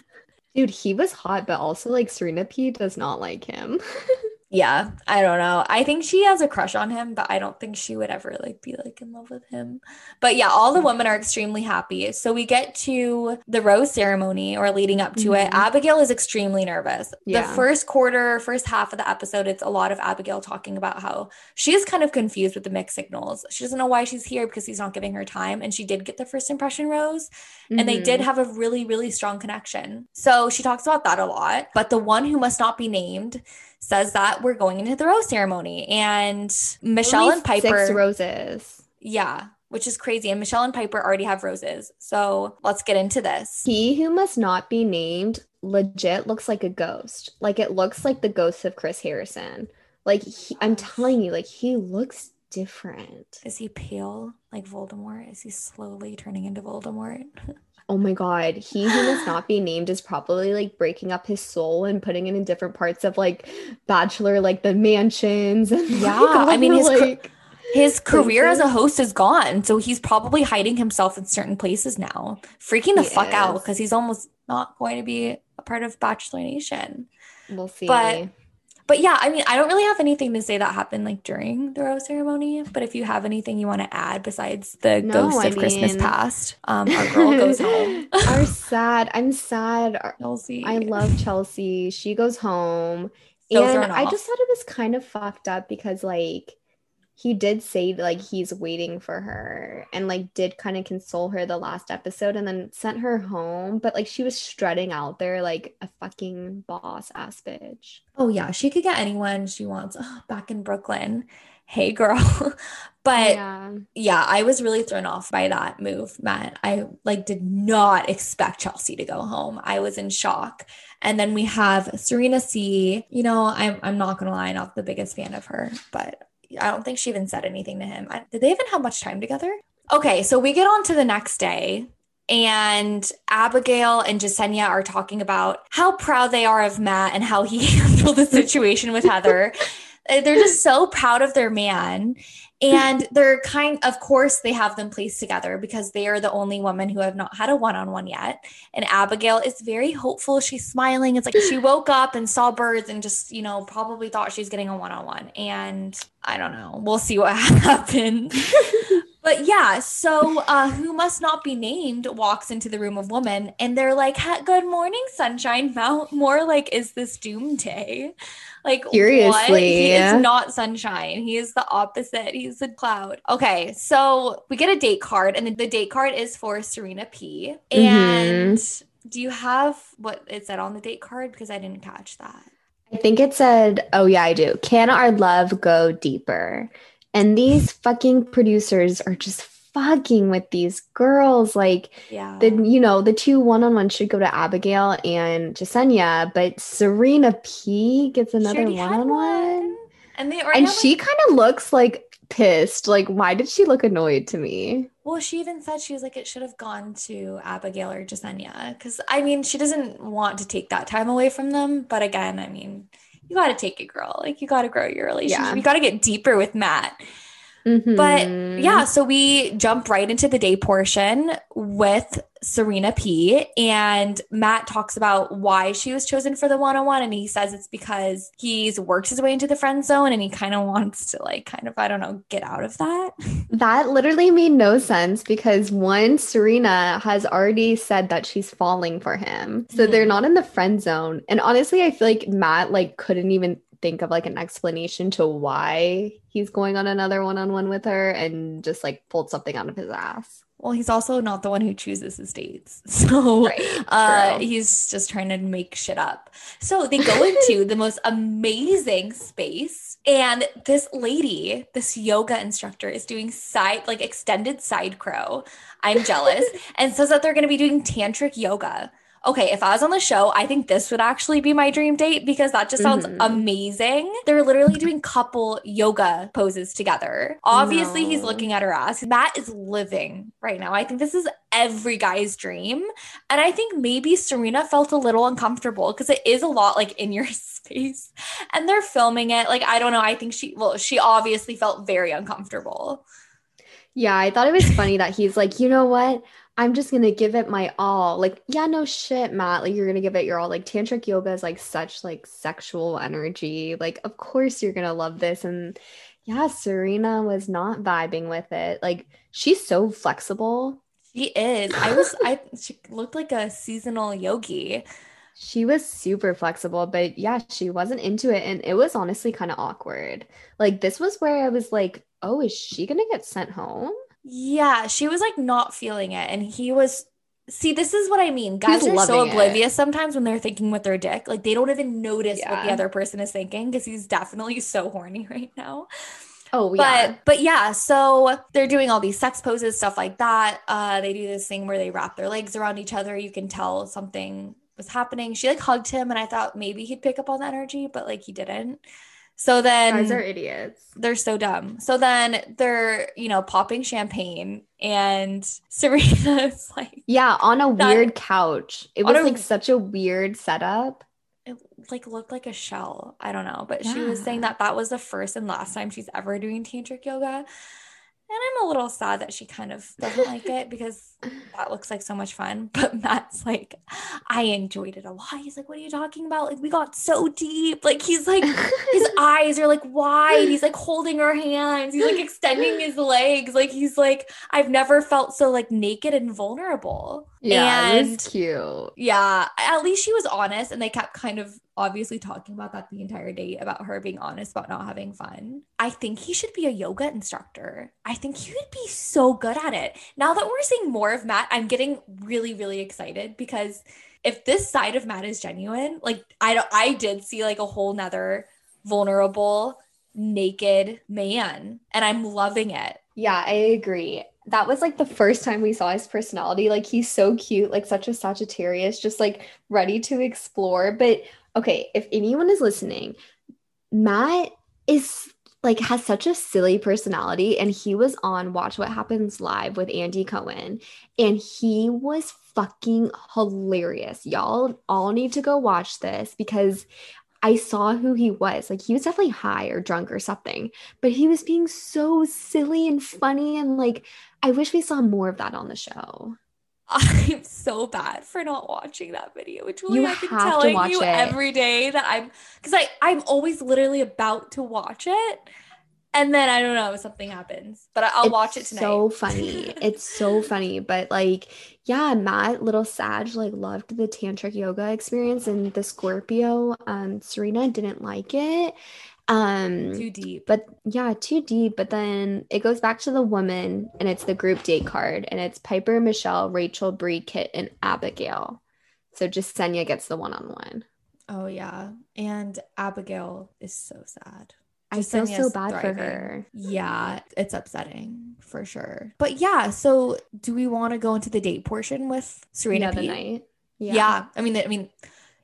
Dude, he was hot, but also like Serena P does not like him. yeah, I don't know. I think she has a crush on him, but I don't think she would ever like be like in love with him. But yeah, all the women are extremely happy. So we get to the rose ceremony or leading up to it. Mhm. Abigail is extremely nervous. Yeah. The first quarter, first half of the episode, it's a lot of Abigail talking about how she is kind of confused with the mixed signals. She doesn't know why she's here because he's not giving her time. And she did get the first impression rose. and they did Mhm. have a really really strong connection so she talks about that a lot but the one who must not be named says that we're going into the rose ceremony and michelle and piper six roses. yeah which is crazy and michelle and piper already have roses so let's get into this He who must not be named legit looks like a ghost. Like it looks like the ghost of Chris Harrison. Like he, I'm telling you, like he looks different. is he pale like voldemort is he slowly turning into voldemort Oh my god, he who must not be named is probably like breaking up his soul and putting it in different parts of like Bachelor, like the mansions and Yeah, all I mean, his like his career as a host is gone. So he's probably hiding himself in certain places now freaking the He fuck out because he's almost not going to be a part of bachelor nation. We'll see. But- But yeah, I mean, I don't really have anything to say that happened like during the rose ceremony. But if you have anything you want to add besides the No, ghost I of Christmas past, um, our girl goes home. Our sad. I'm sad. Chelsea. I love Chelsea. She goes home. So and I just thought it was kind of fucked up because like he did say like he's waiting for her and like did kind of console her the last episode and then sent her home. But like she was strutting out there like a fucking boss ass bitch. Oh yeah, she could get anyone she wants oh, back in Brooklyn. Hey girl. but yeah. yeah, I was really thrown off by that move, Matt. I like did not expect Chelsea to go home. I was in shock. And then we have Serena C. You know, I'm I'm not gonna lie, not the biggest fan of her, but I don't think she even said anything to him. I, did they even have much time together? Okay, so we get on to the next day. And Abigail and Jessenia are talking about how proud they are of Matt and how he handled the situation with Heather. They're just so proud of their man. And they're kind, of course, they have them placed together because they are the only women who have not had a one on one yet. And Abigail is very hopeful. She's smiling. It's like she woke up and saw birds and just, you know, probably thought she's getting a one on one. And I don't know. We'll see what happens. But yeah, so uh, who must not be named walks into the room of women, and they're like, "Good morning, sunshine." More like, "Is this doom day?" Like, what? Seriously. He is not sunshine. He is the opposite. He's a cloud. Okay, so we get a date card, and the, the date card is for Serena P. And do you have what it said on the date card? Because I didn't catch that. I think it said, oh yeah, I do. Can our love go deeper? And these fucking producers are just fucking with these girls. Like Yeah. the you know the two one on one should go to Abigail and Jessenia, but Serena P gets another one on one. And they and she like- kind of looks like pissed. Like, why did she look annoyed to me? Well, she even said she was like, it should have gone to Abigail or Jessenia. Because, I mean, she doesn't want to take that time away from them. But again, I mean, you got to take it, girl. Like, you got to grow your relationship. Yeah. You got to get deeper with Matt. But Mhm. yeah, so we jump right into the day portion with Serena P. And Matt talks about why she was chosen for the one on one. And he says it's because he's worked his way into the friend zone and he kind of wants to, like, kind of, I don't know, get out of that. That literally made no sense because one, Serena has already said that she's falling for him. So they're Mhm. not in the friend zone. And honestly, I feel like Matt like couldn't even think of like an explanation to why he's going on another one-on-one with her and just like pulled something out of his ass. Well, he's also not the one who chooses his dates. So uh, he's just trying to make shit up. So they go into the most amazing space. And this lady, this yoga instructor, is doing side, like extended side crow. I'm jealous. and says that they're going to be doing tantric yoga. Okay, if I was on the show, I think this would actually be my dream date because that just sounds Mhm. amazing. They're literally doing couple yoga poses together. Obviously, he's looking at her ass. Matt is living right now. I think this is every guy's dream. And I think maybe Serena felt a little uncomfortable because it is a lot like in your space and they're filming it. Like, I don't know. I think she, well, she obviously felt very uncomfortable. Yeah, I thought it was funny that he's like, you know what? I'm just gonna give it my all. Like, yeah, no shit, Matt. Like, you're gonna give it your all. Like, tantric yoga is like such like sexual energy. Like, of course you're gonna love this. And yeah, Serena was not vibing with it. Like, she's so flexible. She is. I was, I, she looked like a seasonal yogi. She was super flexible, but yeah, she wasn't into it. And it was honestly kind of awkward. Like, this was where I was like, oh, is she gonna get sent home? Yeah, she was like not feeling it. And he was, see, this is what I mean. Guys He's are so loving it. oblivious sometimes when they're thinking with their dick. Like they don't even notice what the other person is thinking because he's definitely so horny right now. Oh, yeah. But yeah. but yeah, so they're doing all these sex poses, stuff like that. Uh, they do this thing where they wrap their legs around each other. You can tell something was happening. She like hugged him, and I thought maybe he'd pick up on the energy, but like he didn't. So then Guys are idiots. they're so dumb. So then they're, you know, popping champagne and Serena's like Yeah, on a That- weird couch. It was a- like such a weird setup. it like looked like a shell. I don't know, but she was saying that that was the first and last time she's ever doing tantric yoga. And I'm a little sad that she kind of doesn't like it because that looks like so much fun. But Matt's like, I enjoyed it a lot. He's like, What are you talking about? Like, we got so deep. Like, he's like, his eyes are like wide. He's like holding her hands. He's like extending his legs. Like, he's like, I've never felt so like naked and vulnerable. yeah, it and was cute. yeah, at least she was honest, and they kept kind of obviously talking about that the entire date about her being honest about not having fun. I think he should be a yoga instructor. I think he would be so good at it. Now that we're seeing more of Matt, I'm getting really, really excited because if this side of Matt is genuine, like I don't, I did see like a whole nother vulnerable, naked man, and I'm loving it. Yeah, I agree. That was like the first time we saw his personality. Like he's so cute, like such a Sagittarius, just like ready to explore. But okay, if anyone is listening, Matt is like has such a silly personality and he was on Watch What Happens Live with Andy Cohen and he was fucking hilarious. Y'all all need to go watch this because I saw who he was. Like he was definitely high or drunk or something, but he was being so silly and funny and like I wish we saw more of that on the show. I'm so bad for not watching that video. Julie, You I've been telling you it. every day that I'm because I I'm always literally about to watch it, and then I don't know something happens, but I, I'll It's watch it tonight. So funny. it's so funny. But like, yeah, Matt, little Sag, like loved the tantric yoga experience and the Scorpio. Um, Serena didn't like it. Um, Too deep. but yeah, too deep. But then it goes back to the woman and it's the group date card and it's Piper, Michelle, Rachel, Brie, Kit, and Abigail. So Jessenia gets the one on one. Oh yeah, and Abigail is so sad. I feel so bad for her. Yeah, it's upsetting for sure. But yeah, so do we want to go into the date portion with Serena? yeah, the night. Yeah. I mean, I mean,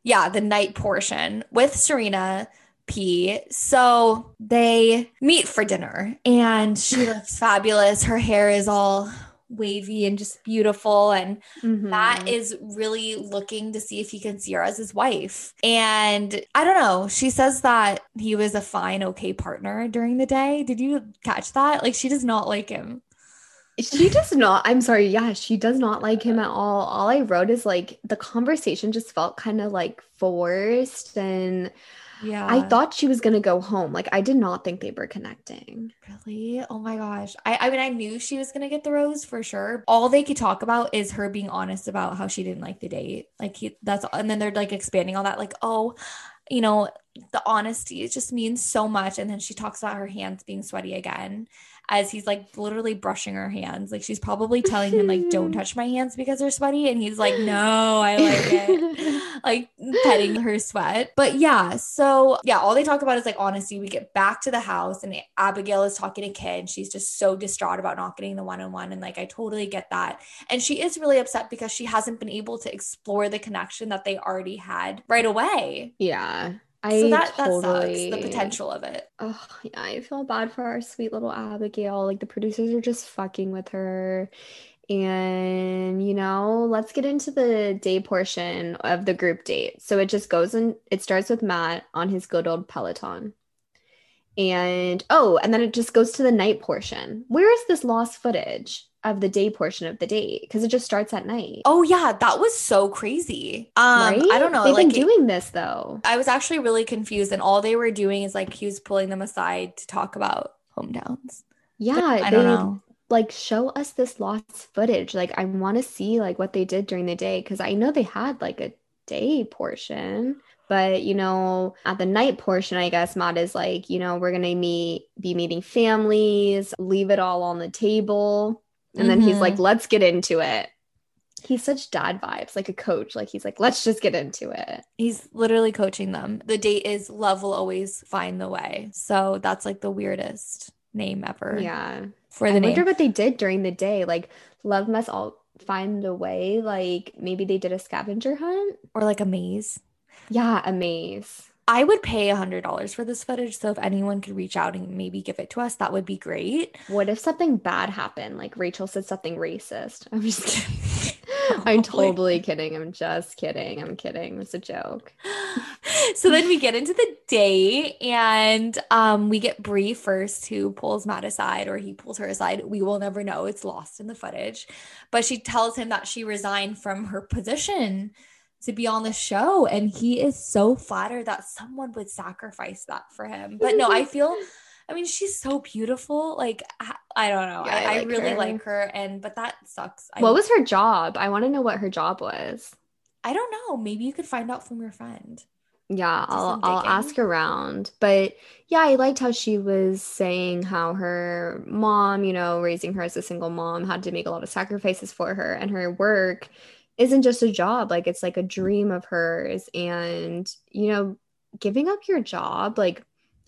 yeah, the night portion with Serena P. So they meet for dinner and she looks fabulous. Her hair is all wavy and just beautiful. And Mhm. Matt is really looking to see if he can see her as his wife. And I don't know. She says that he was a fine, okay partner during the day. Did you catch that? Like, she does not like him. She does not. I'm sorry. Yeah, she does not like him at all. All I wrote is like the conversation just felt kind of like forced. And Yeah. I thought she was going to go home. Like, I did not think they were connecting. Really? Oh my gosh. I, I mean, I knew she was going to get the rose for sure. All they could talk about is her being honest about how she didn't like the date. Like, he, that's, and then they're like expanding on that, like, oh, you know, the honesty, it just means so much. And then she talks about her hands being sweaty again as he's like literally brushing her hands. Like, she's probably telling him, like, don't touch my hands because they're sweaty. And he's like, no, I like it. like petting her sweat. But yeah, so yeah, all they talk about is like honesty. We get back to the house and Abigail is talking to Kit. She's just so distraught about not getting the one on one. And like, I totally get that. And she is really upset because she hasn't been able to explore the connection that they already had right away. yeah. I So that, totally, that sucks, the potential of it. Oh, yeah, I feel bad for our sweet little Abigail. Like the producers are just fucking with her. And, you know, let's get into the day portion of the group date. So it just goes and it starts with Matt on his good old Peloton. And oh, and then it just goes to the night portion. Where is this lost footage of the day portion of the date? Because it just starts at night. Oh yeah, that was so crazy. Um, right? I don't know. They've like been doing this though. I was actually really confused, and all they were doing is like he was pulling them aside to talk about hometowns. Yeah, I don't know. like show us this lost footage like i want to see like what they did during the day because i know they had like a day portion but you know at the night portion i guess matt is like you know we're gonna meet be meeting families leave it all on the table and then he's like mm-hmm. let's get into it he's such dad vibes like a coach like he's like let's just get into it He's literally coaching them. The date is love will always find the way. So that's like the weirdest name ever. yeah For i the wonder what they did during the day like love must all find a way like maybe they did a scavenger hunt or like a maze. Yeah, a maze. I would pay a hundred dollars for this footage. So if anyone could reach out and maybe give it to us, that would be great. What if something bad happened? Like Rachel said something racist. I'm just kidding. Oh I'm my totally kidding. I'm just kidding. I'm kidding. It's a joke. so then we get into the day and um we get Brie first who pulls Matt aside or he pulls her aside. We will never know. It's lost in the footage. But she tells him that she resigned from her position to be on the show and he is so flattered that someone would sacrifice that for him. But no, I feel I mean she's so beautiful. Like I, I don't know. Yeah, I I, I really her. like her and but that sucks. What was her job? I want to know what her job was. I don't know. Maybe you could find out from your friend. Yeah, Do I'll I'll ask around. But yeah, I liked how she was saying how her mom, you know, raising her as a single mom had to make a lot of sacrifices for her and her work isn't just a job, like it's like a mm. dream of hers and you know, giving up your job like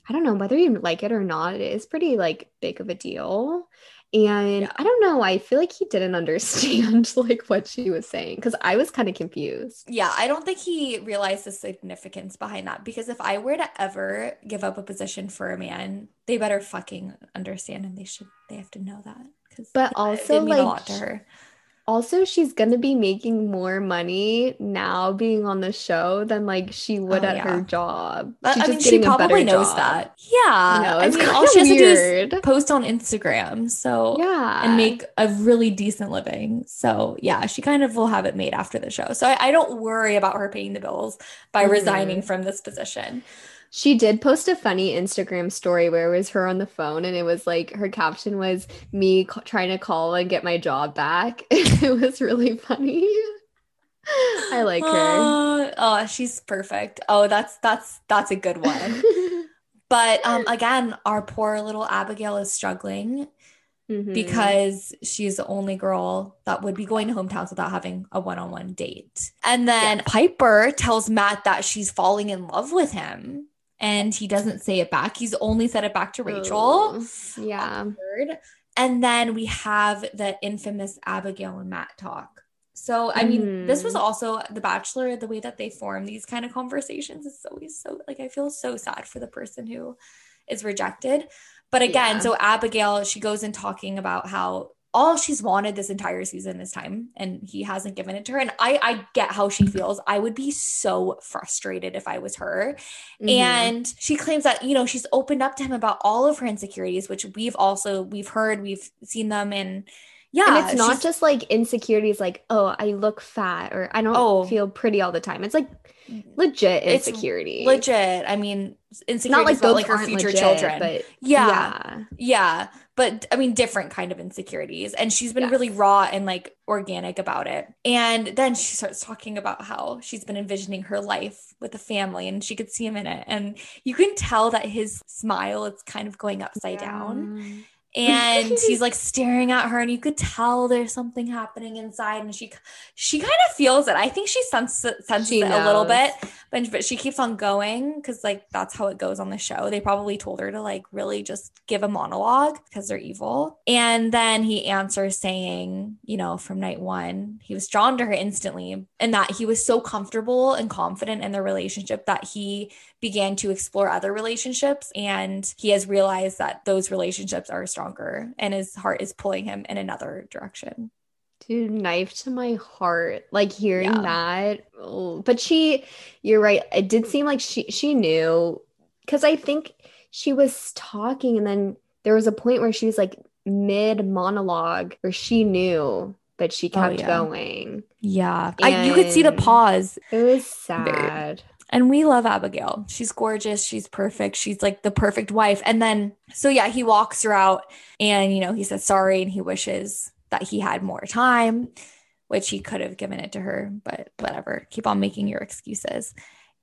I don't know whether you like it or not, it is pretty like big of a deal. And Yeah. I don't know, I feel like he didn't understand like what she was saying because I was kind of confused. Yeah, I don't think he realized the significance behind that because if I were to ever give up a position for a man, they better fucking understand and they should they have to know that because But also, mean a like, lot to her. Also, she's gonna be making more money now being on the show than like she would Oh, at yeah. her job. She's I mean, just she getting a better probably knows job. that. Yeah, No, I mean, all she has to do is weird. post on Instagram, so Yeah, and make a really decent living. So yeah, she kind of will have it made after the show. So I, I don't worry about her paying the bills by Mhm. resigning from this position. She did post a funny Instagram story where it was her on the phone, and it was like her caption was me ca- trying to call and get my job back. it was really funny. I like her. Uh, oh, she's perfect. Oh, that's that's that's a good one. But um, again, our poor little Abigail is struggling Mhm. because she's the only girl that would be going to hometowns without having a one-on-one date. And then Piper tells Matt that she's falling in love with him, and he doesn't say it back. He's only said it back to Rachel. Oh, yeah. Awkward. And then we have the infamous Abigail and Matt talk. So, I mean, this was Mhm. also The Bachelor, the way that they form these kind of conversations is always so, like, I feel so sad for the person who is rejected. But again, Yeah. so Abigail, she goes in talking about how all she's wanted this entire season is time and he hasn't given it to her. And I, I get how she feels. I would be so frustrated if I was her. Mhm. And she claims that, you know, she's opened up to him about all of her insecurities, which we've also, we've heard, we've seen them. And yeah, and it's not she's- just like insecurities like oh i look fat or i don't Oh. feel pretty all the time it's like mm-hmm. legit It's insecurity legit. I mean, it's insecurities not like about like her future legit, children. but yeah. yeah Yeah, but I mean, different kind of insecurities. And she's been really raw and like organic about it. And then she starts talking about how she's been envisioning her life with a family and she could see him in it. And you can tell that his smile is kind of going upside down. And he's like staring at her, and you could tell there's something happening inside. And she she kind of feels it. I think she senses, senses She it a little bit, but, but she keeps on going because like that's how it goes on the show. They probably told her to like really just give a monologue because they're evil. And then he answers saying, you know, from night one, he was drawn to her instantly, and that he was so comfortable and confident in their relationship that he began to explore other relationships and he has realized that those relationships are stronger and his heart is pulling him in another direction. Dude, knife to my heart. Like hearing Yeah. that. oh, But she, you're right. It did seem like she she knew because I think she was talking and then there was a point where she was like mid monologue where she knew, but she Oh, kept yeah. going. Yeah. I, you could see the pause. It was sad. And we love Abigail. She's gorgeous. She's perfect. She's like the perfect wife. And then, so yeah, he walks her out and, you know, he says sorry and he wishes that he had more time, which he could have given it to her, but whatever. Keep on making your excuses.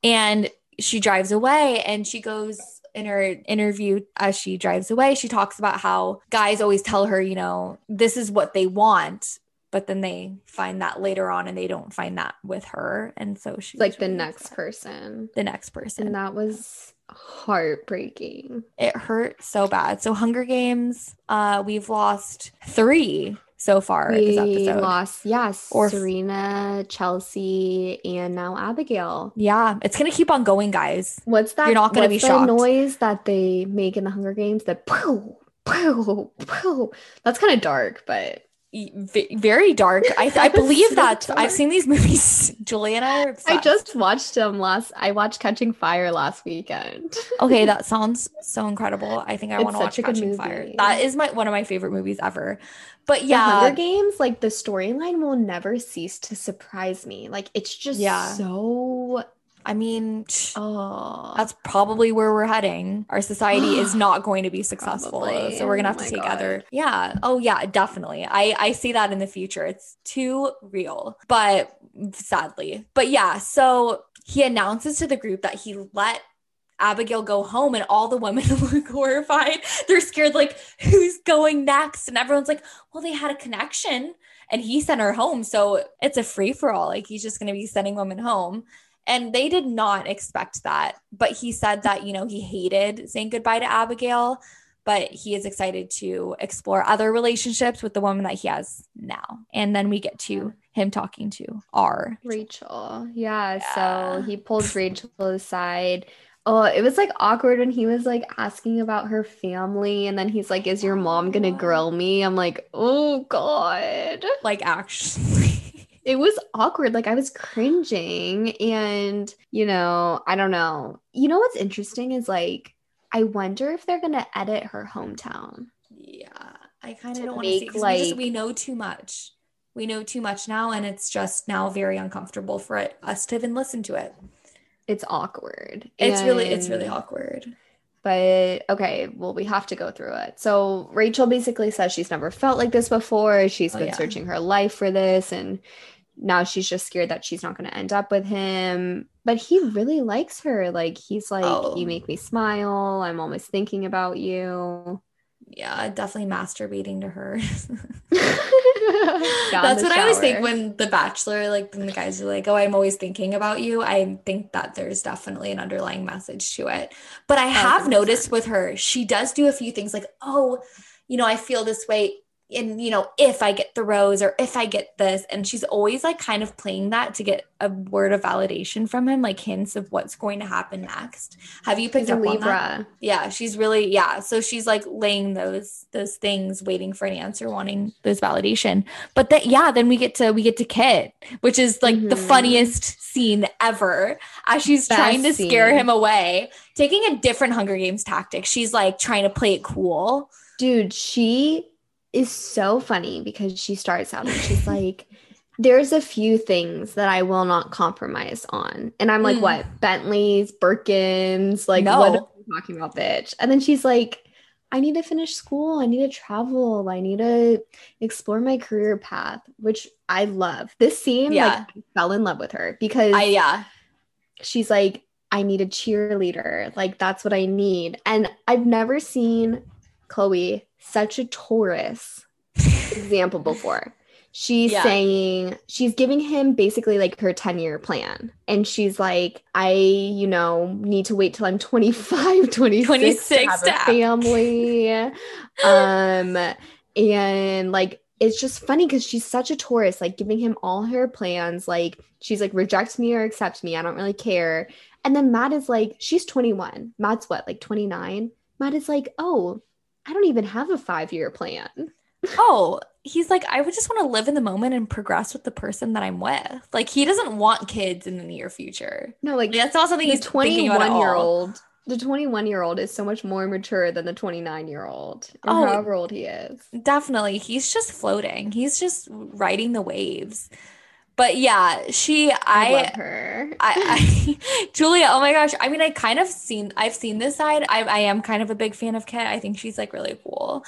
And she drives away and she goes in her interview as she drives away, she talks about how guys always tell her, you know, this is what they want. But then they find that later on and they don't find that with her. And so she's Like the next upset person. the next person. And that was heartbreaking. it hurt so bad. So Hunger Games, uh, we've lost three so far this We episode. lost, yes, Or- Serena, Chelsea, and now Abigail. Yeah, it's gonna keep on going, guys. What's that? You're not gonna be shocked. noise that they make in the Hunger Games? that pooh, pooh, pooh. That's kind of dark, but Very dark. I, I believe so that dark. I've seen these movies. Julie and I are I just watched them last. I watched Catching Fire last weekend. okay. That sounds so incredible. I think I want to watch Catching. Fire. That is my one of my favorite movies ever. But The yeah, Hunger Games, like the storyline will never cease to surprise me. Like it's just Yeah. so. I mean, Oh, that's probably where we're heading. Our society is not going to be successful. Probably. So we're gonna have Oh to take God. other. Yeah. Oh yeah, definitely. I I see that in the future. It's too real. But sadly. But yeah, so he announces to the group that he let Abigail go home and all the women look horrified. They're scared like who's going next? And everyone's like, "Well, they had a connection." And he sent her home. So it's a free for all. Like he's just going to be sending women home. And they did not expect that. But he said that, you know, he hated saying goodbye to Abigail, but he is excited to explore other relationships with the woman that he has now. And then we get to him talking to R. Rachel. Yeah, Yeah. So he pulls Rachel aside. Oh, it was like awkward when he was like asking about her family, and then he's like, "Is your mom gonna grill me?" I'm like, "Oh God." Like, actually. It was awkward. Like I was cringing, and you know, I don't know. You know what's interesting is like, I wonder if they're gonna edit her hometown. yeah. I kind of don't want to see because we, just- like- we know too much. We know too much now, and it's just now very uncomfortable for it, us to even listen to it. It's awkward. It's really, it's really awkward. But okay, well, we have to go through it. So Rachel basically says she's never felt like this before. She's Oh, been yeah. searching her life for this, and now she's just scared that she's not going to end up with him. But he really likes her. Like he's like, Oh. you make me smile. I'm always thinking about you. Yeah, definitely masturbating to her. That's what I always think when The Bachelor, like when the guys are like, "Oh, I'm always thinking about you." I think that there's definitely an underlying message to it. But I oh, have 100%. noticed with her, she does do a few things like, "Oh, you know, I feel this way in, you know, if I get the rose or if I get this. And she's always like kind of playing that to get a word of validation from him, like hints of what's going to happen next. Have you picked He's a up on that? Libra. Yeah, she's really yeah. So she's like laying those those things, waiting for an answer, wanting those validation. But then yeah, then we get to we get to Kit, which is like the Mhm. funniest scene ever. As she's Best trying to scare him away, taking a different Hunger Games tactic. She's like trying to play it cool. Dude, she is so funny because she starts out and she's like, There's a few things that I will not compromise on. And I'm like, Mm. What? Bentleys, Birkins? Like, No. what are you talking about, bitch? And then she's like, I need to finish school. I need to travel. I need to explore my career path, which I love. This scene, Yeah. like, I fell in love with her because I yeah. she's like, I need a cheerleader. Like, that's what I need. And I've never seen Chloe such a Taurus example before. She's Yeah. saying, she's giving him basically like her 10 year plan. And she's like, I, you know, need to wait till I'm 25, 26, 26 to have to a family. um, and like, it's just funny because she's such a Taurus, like giving him all her plans. Like, she's like, reject me or accept me. I don't really care. And then Matt is like, she's 21. Matt's what, like 29? Matt is like, oh, I don't even have a five year plan. Oh, he's like, I would just want to live in the moment and progress with the person that I'm with. Like he doesn't want kids in the near future. No, like That's not something he's thinking about at 21 year old. The 21 year old is so much more mature than the 29 year old, Oh. however old he is. Definitely. He's just floating. He's just riding the waves. But yeah, she I, I love her. I, I Julia, oh my gosh. I mean, I kind of seen I've seen this side. I I am kind of a big fan of Kit. I think she's like really cool.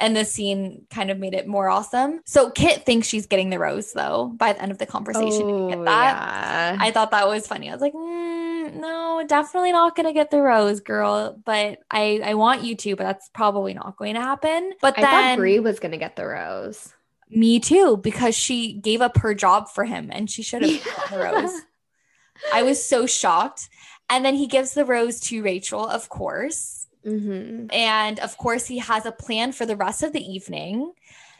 And this scene kind of made it more awesome. So Kit thinks she's getting the rose though by the end of the conversation. You get that? Oh, yeah. I thought that was funny. I was like, mm, no, definitely not gonna get the rose, girl. But I I want you to, but that's probably not going to happen. But I then thought Brie was gonna get the rose. Me too, because she gave up her job for him and she should have gotten the rose. I was so shocked. And then he gives the rose to Rachel, of course. hmm And of course, he has a plan for the rest of the evening.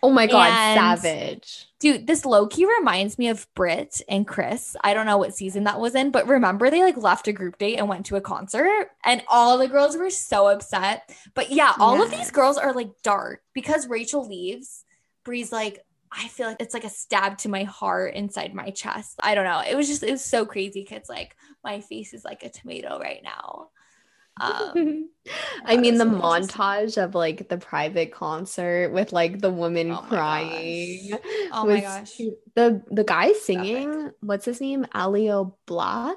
Oh my god, And- savage! Dude, this low key reminds me of Britt and Chris. I don't know what season that was in, but remember they like left a group date and went to a concert, and all the girls were so upset. But yeah, all of these girls are like dark because Rachel leaves. Bree's like, I feel like it's like a stab to my heart inside my chest. I don't know. It was just, it was so crazy because like my face is like a tomato right now. Um, I mean, the montage of like the private concert with like the woman Oh crying. Oh my gosh. The the guy singing, what's his name? Aloe Blacc.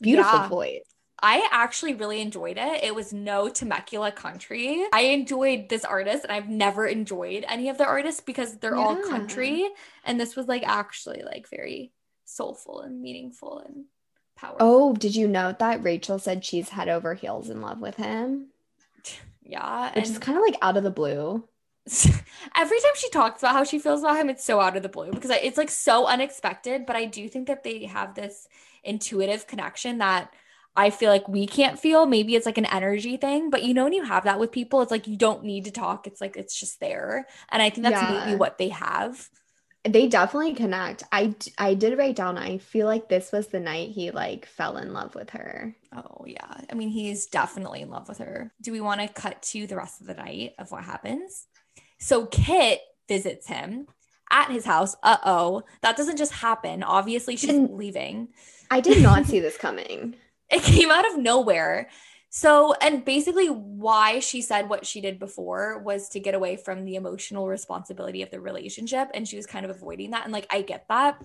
Beautiful Yeah. voice. I actually really enjoyed it. It was no Temecula country. I enjoyed this artist and I've never enjoyed any of their artists because they're all country. And this was like actually like very soulful and meaningful and powerful. Oh, did you note that Rachel said she's head over heels in love with him? yeah. Which is kind of like out of the blue. every time she talks about how she feels about him, it's so out of the blue because it's like so unexpected. But I do think that they have this intuitive connection that I feel like we can't feel. Maybe it's like an energy thing, but you know, when you have that with people, it's like you don't need to talk. It's like it's just there. And I think that's Yeah. maybe what they have. They definitely connect. I I did write down. I feel like this was the night he like fell in love with her. Oh, yeah. I mean, he's definitely in love with her. Do we want to cut to the rest of the night of what happens? So Kit visits him at his house. Uh oh. That doesn't just happen. Obviously, she's Didn't- leaving. I did not see this coming. It came out of nowhere. So, and basically, why she said what she did before was to get away from the emotional responsibility of the relationship. And she was kind of avoiding that. And like, I get that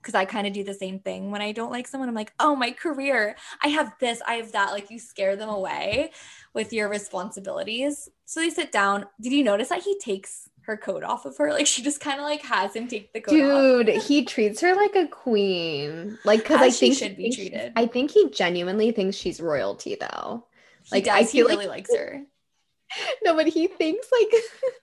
because I kind of do the same thing when I don't like someone. I'm like, oh, my career, I have this, I have that. Like, you scare them away with your responsibilities. So they sit down. Did you notice that he takes her coat off of her? Like, she just kind of like has him take the coat off. Dude, he treats her like a queen. Like, because I she think should be treated. I think he genuinely thinks she's royalty, though. He like, does. I he feel like- really likes her. No, but he thinks like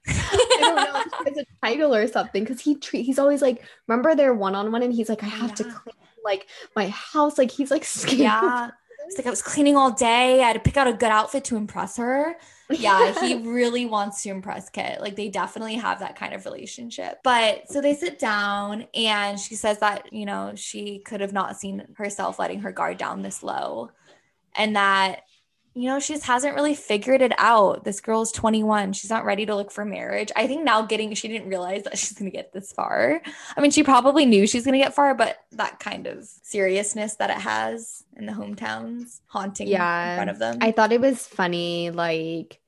I don't know, she has a title or something because he treat he's always like, remember their one on one, and he's like, I have to clean like my house. Like he's like scared. Yeah. He's like, I was cleaning all day. I had to pick out a good outfit to impress her. Yeah, he really wants to impress Kit. Like they definitely have that kind of relationship. But so they sit down and she says that, you know, she could have not seen herself letting her guard down this low. And that, you know, she just hasn't really figured it out. This girl's 21. She's not ready to look for marriage. I think now getting, she didn't realize that she's going to get this far. I mean, she probably knew she's going to get far, but that kind of seriousness that it has in the hometowns haunting Yeah. in front of them. I thought it was funny, like,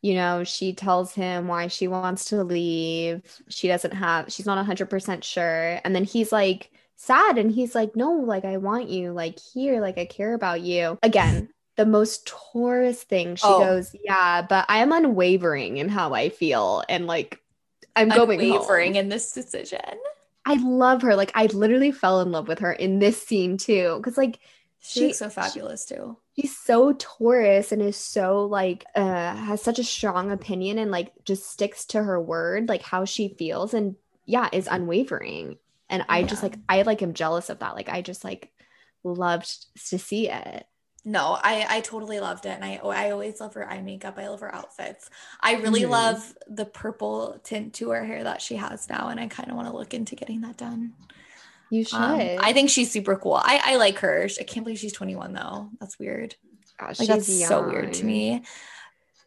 you know, she tells him why she wants to leave. She doesn't have, she's not 100% sure. And then he's like sad and he's like, no, like, I want you, like, here, like, I care about you. Again, the most Taurus thing. She Oh. goes, yeah, but I am unwavering in how I feel. And like, I'm going wavering home. in this decision. I love her. Like, I literally fell in love with her in this scene too. Cause like, she's She- so fabulous too. she's so Taurus and is so like uh has such a strong opinion and like just sticks to her word like how she feels and yeah is unwavering and I just like I like am jealous of that like I just like loved to see it No, I I totally loved it, and I I always love her eye makeup. I love her outfits. I really Mhm. love the purple tint to her hair that she has now, and I kind of want to look into getting that done. you should Um, I think she's super cool. I I like her. I can't believe she's 21 though. That's weird. Gosh, Like she's that's so weird to me.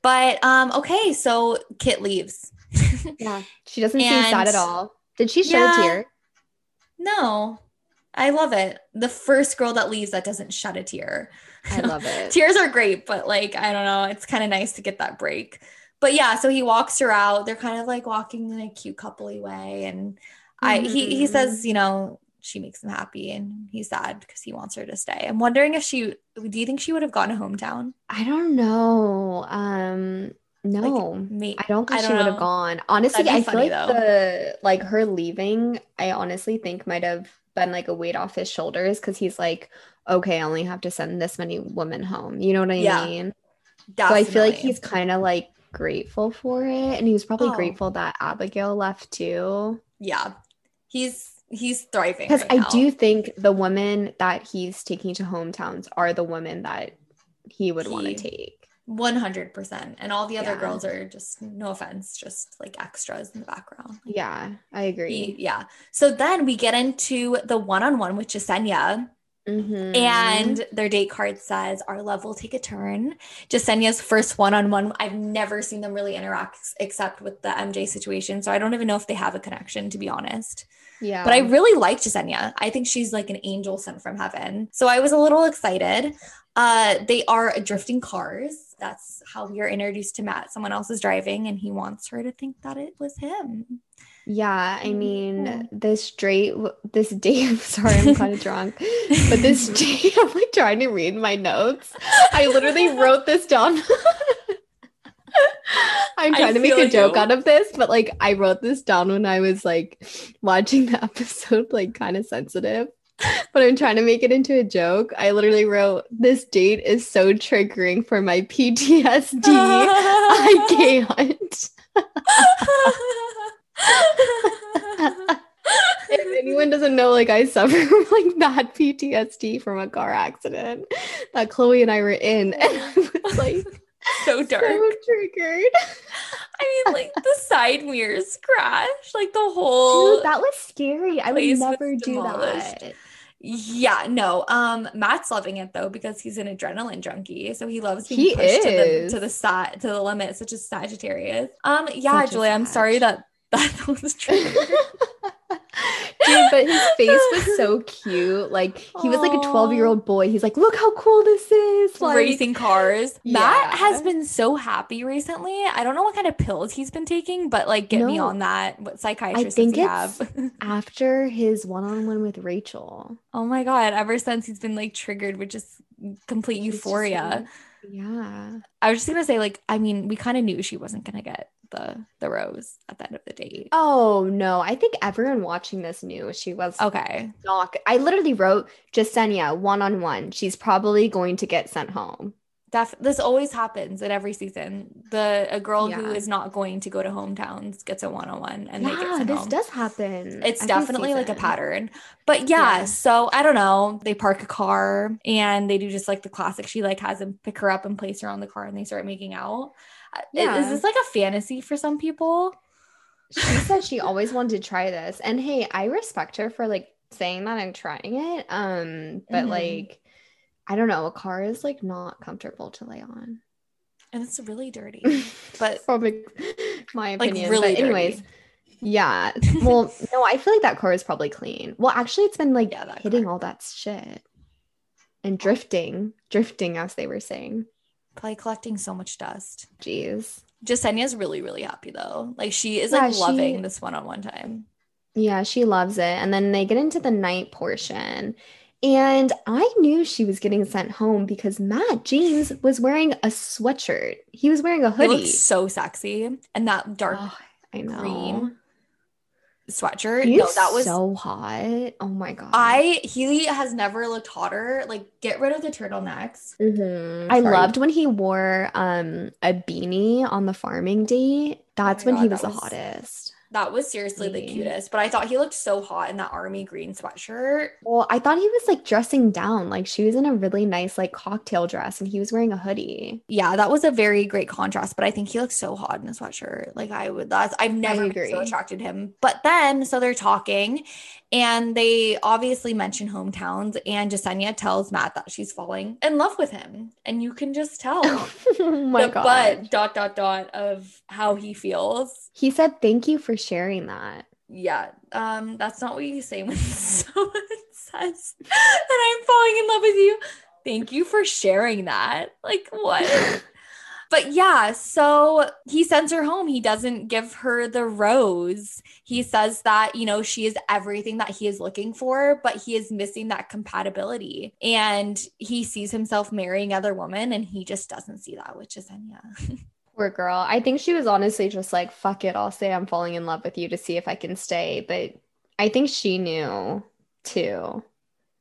But um, okay, so Kit leaves. yeah she doesn't seem sad at all did she shed Yeah. a tear no, I love it. The first girl that leaves that doesn't shed a tear. I love it Tears are great, but like I don't know, it's kind of nice to get that break. But yeah, so he walks her out. They're kind of like walking in a cute coupley way, and I he he Mhm. says, you know, she makes him happy, and he's sad because he wants her to stay. I'm wondering if she. Do you think she would have gone to hometown? I don't know um no Me, I don't think I she don't would have gone. Honestly, I feel like though. the like her leaving, I honestly think might have been like a weight off his shoulders because he's like, okay, I only have to send this many women home. You know what I Yeah, mean? So I feel like he's kind of like grateful for it. And he was probably Oh. grateful that Abigail left too. yeah, he's he's thriving Because right I now. do think the women that he's taking to hometowns are the women that he would want to take. 100%. And all the other Yeah. girls are just, no offense, just like extras in the background. Yeah, I agree. He- yeah. So then we get into the one on one with Jessenia, Mhm. and their date card says, Our love will take a turn. Jessenia's first one on one. I've never seen them really interact except with the MJ situation. So I don't even know if they have a connection, to be honest. yeah, But I really like Jessenia. I think she's like an angel sent from heaven. So I was a little excited. Uh, they are drifting cars. That's how we are introduced to Matt. Someone else is driving, and he wants her to think that it was him. Yeah, I mean, cool. this date, this date, sorry, I'm kind of drunk, but this date, I'm like trying to read my notes. I literally wrote this down. I'm I trying to make a joke you. out of this, but like I wrote this down when I was like watching the episode, like kind of sensitive. But I'm trying to make it into a joke. I literally wrote, This date is so triggering for my PTSD. I can't. If anyone doesn't know, like I suffer from like bad PTSD from a car accident that Chloe and I were in, and I was like so dark. so triggered. I mean, like the side mirrors crash, like the whole. Dude, that was scary. I would never do that. yeah, no. Um, Matt's loving it though because he's an adrenaline junkie, so he loves being He pushed to the to the side to the limit, such as Sagittarius. Um, yeah, Such a Julie, I'm sorry that that was true. Dude, but his face was so cute. Like he was like a 12 year old boy. He's like, look how cool this is. Like, racing cars. Matt has been so happy recently. I don't know what kind of pills he's been taking, but like get me on that. What psychiatrist I think does he it's- have? after his one on one with Rachel. oh my god! Ever since he's been like triggered with just complete He's just euphoria. like- yeah. I was just gonna say, like, I mean, we kind of knew she wasn't gonna get the the rose at the end of the date. Oh no, I think everyone watching this knew she was Okay. not. I literally wrote Jessenia one on one. She's probably going to get sent home. Def- this always happens in every season. The a girl who Yeah. is not going to go to hometowns gets a one on one and they get yeah, this home. does happen. It's definitely like a pattern. But yeah, Yeah. so I don't know. They park a car and they do just like the classic. She like has him pick her up and place her on the car and they start making out. Yeah. Is this like a fantasy for some people? She said she always wanted to try this. And hey, I respect her for like saying that and trying it. Um, but Mhm. like I don't know, a car is like not comfortable to lay on. And it's really dirty. But like, my like opinion. really but anyways, dirty. yeah. Well, no, I feel like that car is probably clean. Well, actually it's been like Yeah, hitting car. all that shit. And drifting. Drifting as they were saying. Probably collecting so much dust. Jeez. Jessenia's really, really happy though. Like she is Yeah, like she- loving this one on one time. Yeah, she loves it. And then they get into the night portion. And I knew she was getting sent home because Matt James was wearing a sweatshirt. He was wearing a hoodie. so sexy. And that dark Oh, I know. green sweatshirt. He no, that was so hot. Oh my god. I he has never looked hotter. Like get rid of the turtlenecks. Mhm. I loved when he wore um a beanie on the farming date. That's my when he was that the was- hottest. That was seriously the cutest. But I thought he looked so hot in that army green sweatshirt. Well, I thought he was like dressing down. Like she was in a really nice like cocktail dress and he was wearing a hoodie. Yeah, that was a very great contrast. But I think he looks so hot in a sweatshirt. Like I would that's I've never been so attracted to him. But then so they're talking and they obviously mention hometowns and Jessenia tells Matt that she's falling in love with him. And you can just tell. oh my the god. but dot dot dot of how he feels. He said thank you for sharing that. Yeah, um, that's not what you say when someone says that I'm falling in love with you. Thank you for sharing that. Like what? but yeah, so he sends her home. He doesn't give her the rose. He says that, you know, she is everything that he is looking for, but he is missing that compatibility. And he sees himself marrying other women and he just doesn't see that with Jessenia. Poor girl. I think she was honestly just like, fuck it, I'll say I'm falling in love with you to see if I can stay. But I think she knew too.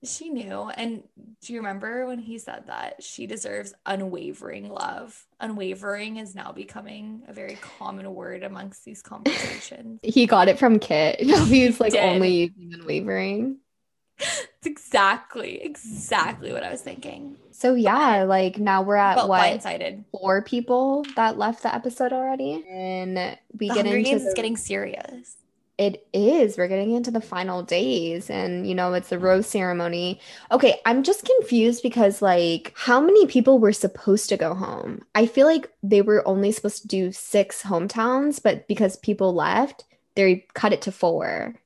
She knew. And do you remember when he said that she deserves unwavering love? Unwavering is now becoming a very common word amongst these conversations. He got it from Kit. He's like did. only using unwavering. it's exactly, exactly what I was thinking. So yeah, like now we're at But what blindsided. four people that left the episode already, and we The get Hunger into Games the, is getting serious. It is we're getting into the final days, and you know it's the rose ceremony. Okay, I'm just confused because like how many people were supposed to go home? I feel like they were only supposed to do six hometowns, but because people left, they cut it to four.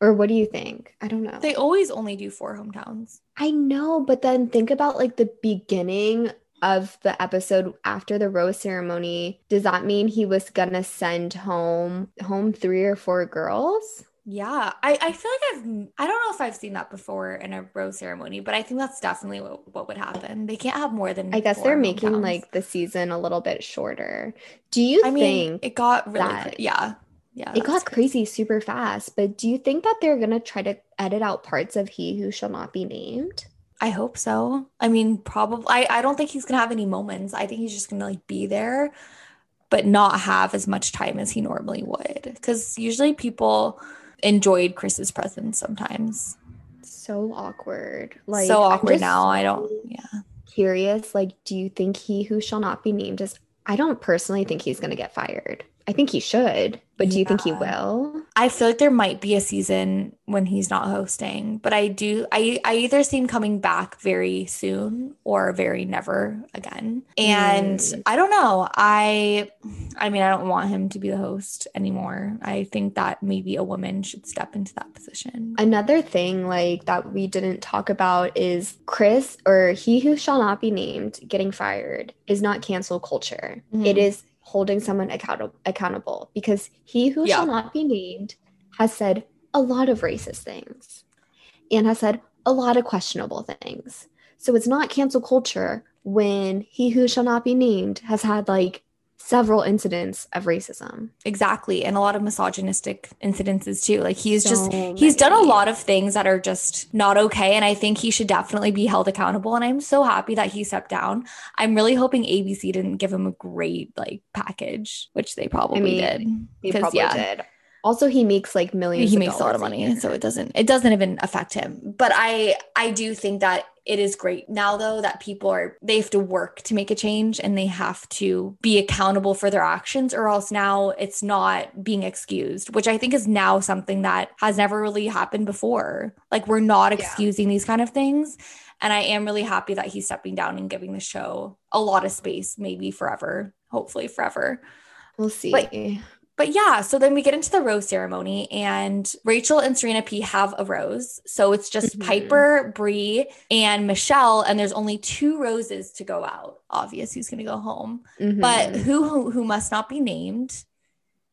Or what do you think? I don't know. They always only do four hometowns. I know, but then think about like the beginning of the episode after the rose ceremony. Does that mean he was gonna send home home three or four girls? Yeah, I, I feel like I've I don't know if I've seen that before in a rose ceremony, but I think that's definitely what, what would happen. They can't have more than I guess they're making hometowns. like the season a little bit shorter. Do you I mean, think it got really that- cra- yeah. Yeah. it got crazy super fast? But do you think that they're gonna try to edit out parts of He Who Shall Not Be Named? I hope so. I mean, probably I, I don't think he's gonna have any moments. I think he's just gonna like be there, but not have as much time as he normally would. Because usually people enjoyed Chris's presence sometimes. So awkward. Like so awkward now. I don't yeah. curious like do you think he who shall not be named is i don't personally think he's going to get fired i think he should but do you think he will I feel like there might be a season when he's not hosting, but I do I I either see him coming back very soon or very never again. And Mm. I don't know. I I mean I don't want him to be the host anymore. I think that maybe a woman should step into that position. another thing like that we didn't talk about is chris or he who shall not be named getting fired is not cancel culture Mhm. It is holding someone account- accountable because he who Yeah. shall not be named has said a lot of racist things and has said a lot of questionable things. So it's not cancel culture when he who shall not be named has had like several incidents of racism. Exactly. And a lot of misogynistic incidences too. Like he's just So he's done a lot of things that are just not okay. And I think he should definitely be held accountable. And I'm so happy that he stepped down. I'm really hoping ABC didn't give him a great like package, which they probably mean, did. He 'Cause, probably yeah. did. Also, he makes like millions. he makes a lot of money so it doesn't it doesn't even affect him but i i do think that it is great now though that people are they have to work to make a change and they have to be accountable for their actions or else now it's not being excused which i think is now something that has never really happened before like we're not Yeah. excusing these kind of things and i am really happy that he's stepping down and giving the show a lot of space maybe forever hopefully forever We'll see. But- but yeah, so then we get into the rose ceremony, and Rachel and Serena P have a rose. So it's just Mhm. Piper, Bri, and Michelle, and there's only two roses to go out. Obvious, who's going to go home, Mhm. but who, who who must not be named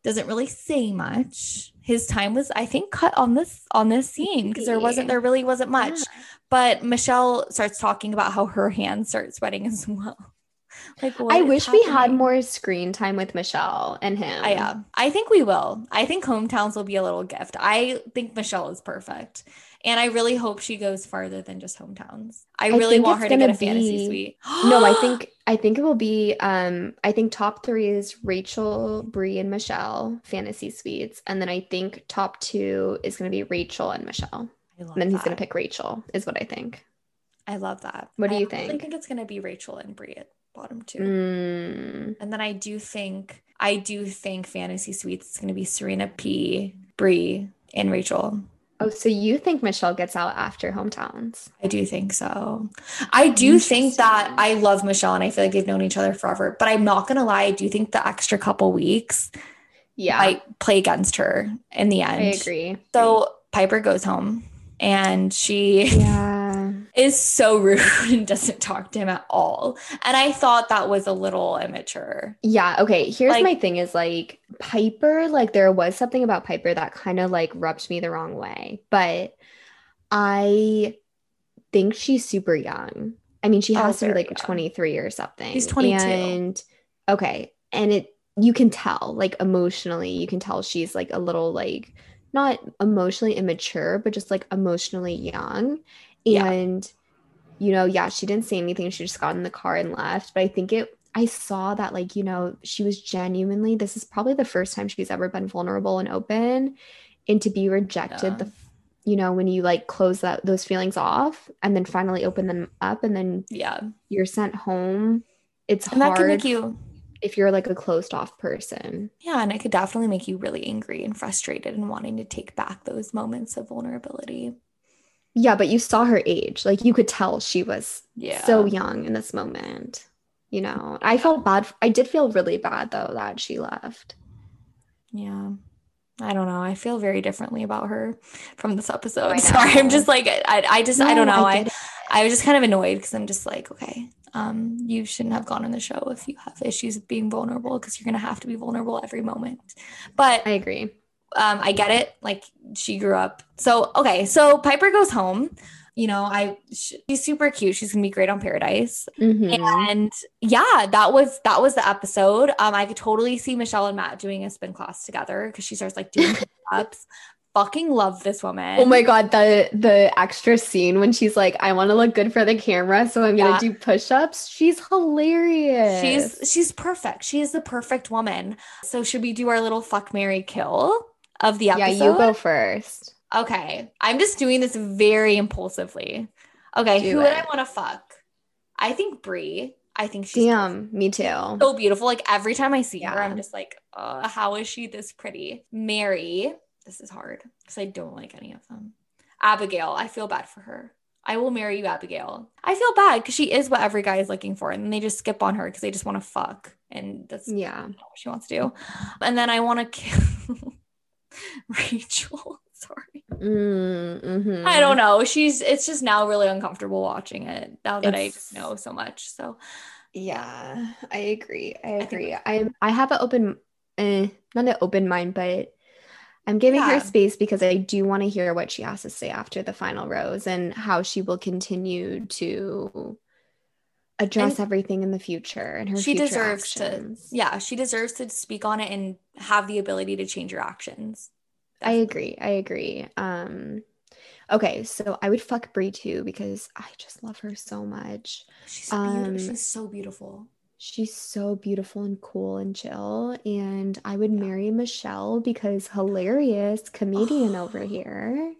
doesn't really say much. His time was, I think, cut on this on this scene because there wasn't there really wasn't much. Yeah. But Michelle starts talking about how her hands start sweating as well. Like what I is wish we had more screen time with Michelle and him. I uh, I think we will. I think hometowns will be a little gift. I think Michelle is perfect. And I really hope she goes farther than just hometowns. I really want her to get a gonna fantasy be- suite. no, I think I think it will be um I think top 3 is Rachel, Bri and Michelle fantasy suites and then I think top 2 is going to be Rachel and Michelle. I love And then he's going to pick Rachel is what I think. I love that. What do I you think? I think it's going to be Rachel and Bri bottom two. Mm, And then I do think I do think fantasy suites is going to be Serena P, Bri, and Rachel. Oh, so you think Michelle gets out after hometowns? I do think so. I do think that I love Michelle and I feel like they've known each other forever. But I'm not gonna lie, I do think the extra couple weeks Yeah. might play against her in the end. I agree. So Piper goes home and she Yeah. Is so rude and doesn't talk to him at all. And I thought that was a little immature. Yeah, okay. Here's Like- my thing is like Piper, like there was something about Piper that kind of like rubbed me the wrong way, but I think she's super young. I mean, she Oh, has to be like young. 23 or something. She's 22. And okay, and it you can tell like emotionally, you can tell she's like a little like not emotionally immature, but just like emotionally young. Yeah. And you know, yeah, she didn't say anything. She just got in the car and left. But I think it, I saw that, like, you know, she was genuinely, this is probably the first time she's ever been vulnerable and open. And to be rejected, Yeah. the, you know, when you like close that, those feelings off and then finally open them up and then Yeah. you're sent home, it's And that hard can make you if you're like a closed off person. yeah, and it could definitely make you really angry and frustrated and wanting to take back those moments of vulnerability. Yeah, but you saw her age. Like, you could tell she was Yeah. so young in this moment. You know, I felt bad. I did feel really bad though that she left. Yeah. I don't know. I feel very differently about her from this episode. Sorry, I'm just like I, I just I don't know. I I. I, was just kind of annoyed because I'm just like, okay, um, you shouldn't have gone on the show if you have issues with being vulnerable because you're gonna have to be vulnerable every moment. But I agree. Um, I get it. Like she grew up. So okay, so Piper goes home. You know, I she's super cute. She's gonna be great on Paradise. Mhm. And yeah, that was that was the episode. Um, I could totally see Michelle and Matt doing a spin class together because she starts like doing ups. Fucking love this woman. Oh my god, the the extra scene when she's like, I want to look good for the camera, so I'm Yeah. gonna do push-ups. She's hilarious. She's she's perfect. She is the perfect woman. So should we do our little fuck Mary kill of the yeah, you go first. Okay. I'm just doing this very impulsively. Okay, Do who would I want to fuck? I think Bri. I think she's Damn, me too. so beautiful. Like every time I see her, I'm just like, uh, how is she this pretty? Mary. This is hard because I don't like any of them. Abigail. I feel bad for her. I will marry you, Abigail. I feel bad because she is what every guy is looking for, and they just skip on her because they just want to fuck, and that's Yeah. what she wants to do. And then I want to kill Rachel. Sorry. Mm, mhm. I don't know. She's it's just now really uncomfortable watching it now that I It's- just know so much. So Yeah, I agree. I agree. I am I have an open, eh, not an open mind, but I'm giving Yeah. her space because I do want to hear what she has to say after the final rose and how she will continue to address And- everything in the future and her she deserves actions. to yeah she deserves to speak on it and have the ability to change your actions I agree. I agree. Um okay, so I would fuck Bri too because I just love her so much. she's beautiful. Um, she's so beautiful She's so beautiful and cool and chill. And I would marry Michelle because hilarious comedian over here.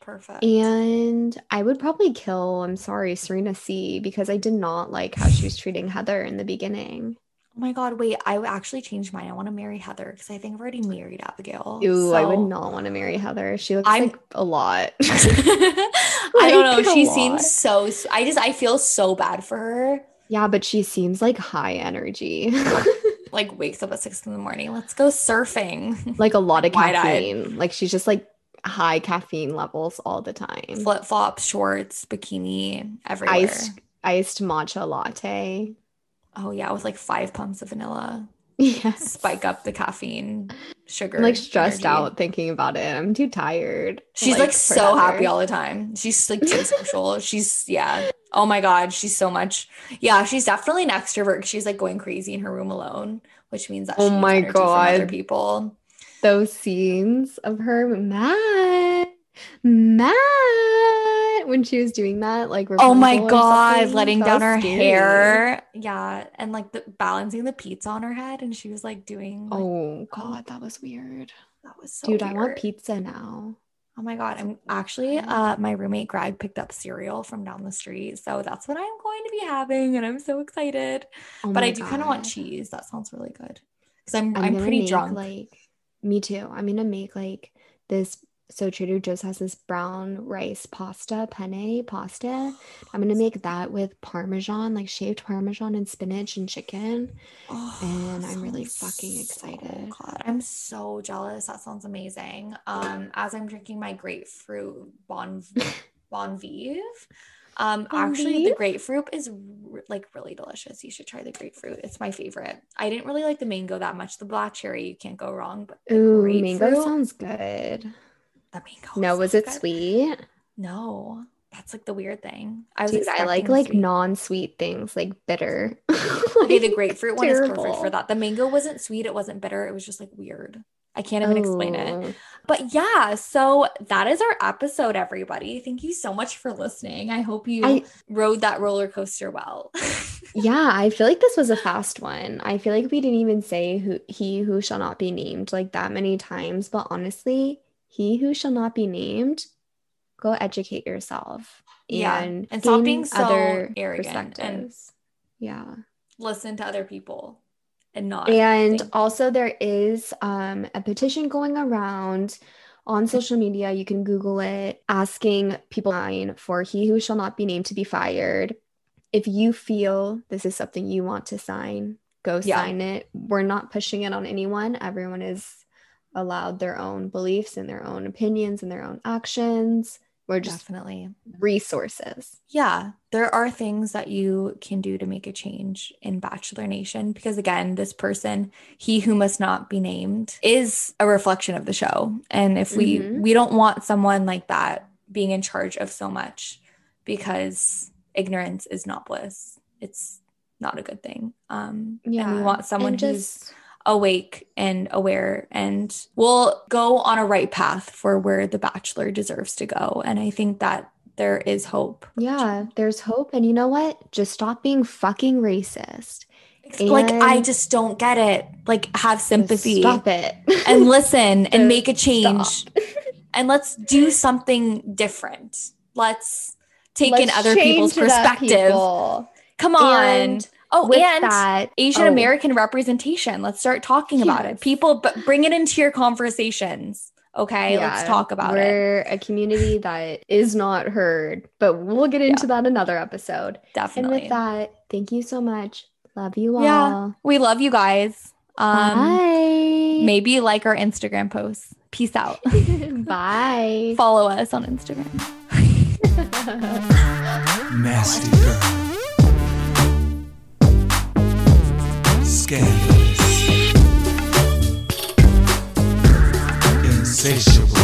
perfect And I would probably kill, I'm sorry, Serena C because I did not like how she was treating Heather in the beginning. Oh my god wait i actually changed mine i want to marry heather because i think i've already married abigail Ooh, I would not want to marry Heather. She looks I'm- like a lot. I don't know. She lot. seems so. I just I feel so bad for her. yeah, but she seems like high energy. Like wakes up at six in the morning. Let's go surfing. like a lot of caffeine. Like she's just like high caffeine levels all the time. Flip flops, shorts, bikini, everywhere. Iced iced matcha latte. Oh yeah, with like five pumps of vanilla. Yes. Spike up the caffeine, sugar. I'm like stressed energy. out thinking about it. I'm too tired. She's like, for so happy all the time. She's like too social. She's yeah. Oh my god, she's so much. Yeah, she's definitely an extrovert. She's like going crazy in her room alone, which means that Oh my god, other people. Those scenes of her Matt, Matt, when she was doing that, like Oh my god, letting down her scary. hair. Yeah, and like the balancing the pizza on her head, and she was like doing. like, Oh god, that was weird. that was so Dude, I want pizza now. Oh my god, I'm actually uh my roommate Greg picked up cereal from down the street, so that's what I'm going to be having, and I'm so excited. Oh but I do kind of want cheese. That sounds really good because I'm I'm, I'm, pretty make, drunk. Like me too. I'm gonna make like this. So Trader Joe's has this brown rice pasta, penne pasta. I'm gonna make that with parmesan, like shaved parmesan and spinach and chicken. Oh, and I'm really fucking so excited. good. I'm so jealous. That sounds amazing. Um, as I'm drinking my grapefruit bon Bon Viv. Um, Bon actually, the grapefruit is r- like really delicious. You should try the grapefruit. It's my favorite. I didn't really like the mango that much. The black cherry, you can't go wrong. But Ooh, mango sounds good. The mango. No, was it good. sweet? No, that's like the weird thing. I was Dude, I like like sweet. non-sweet things, like bitter. Okay, the grapefruit one is perfect for that. The mango wasn't sweet, it wasn't bitter, it was just like weird. I can't even explain it. Oh. But yeah, so that is our episode, everybody. Thank you so much for listening. I hope you I rode that roller coaster well. yeah, I feel like this was a fast one. I feel like we didn't even say who he who shall not be named like that many times, but honestly, he who shall not be named, go educate yourself Yeah, and and stop being so arrogant and- yeah. Listen to other people and not And think- also there is um, a petition going around on social media. You can Google it, asking people for he who shall not be named to be fired. If you feel this is something you want to sign, go Yeah. sign it. We're not pushing it on anyone. Everyone is allowed their own beliefs and their own opinions and their own actions. We're just definitely. resources. Yeah, there are things that you can do to make a change in Bachelor Nation because, again, this person, he who must not be named, is a reflection of the show. And if we Mhm. we don't want someone like that being in charge of so much because ignorance is not bliss. It's not a good thing. Um, and we want someone and who's just awake and aware and will go on a right path for where the Bachelor deserves to go. And I think that there is hope. yeah, there's hope. And you know what? Just stop being fucking racist. like I just don't get it. Like have sympathy Stop it. and listen and make a change and let's do something different. Let's take in Let's other people's perspective. people. Come on. And oh, With and that, Asian oh, American representation. Let's start talking about it. People, but bring it into your conversations. Okay, let's talk about it. We're a community that is not heard, but we'll get into that another episode. Definitely. And with that, thank you so much. Love you all. Yeah. we love you guys. Um, Bye. maybe like our Instagram posts. Peace out. Bye. Follow us on Instagram. Nasty girl. Scandalous. Insatiable.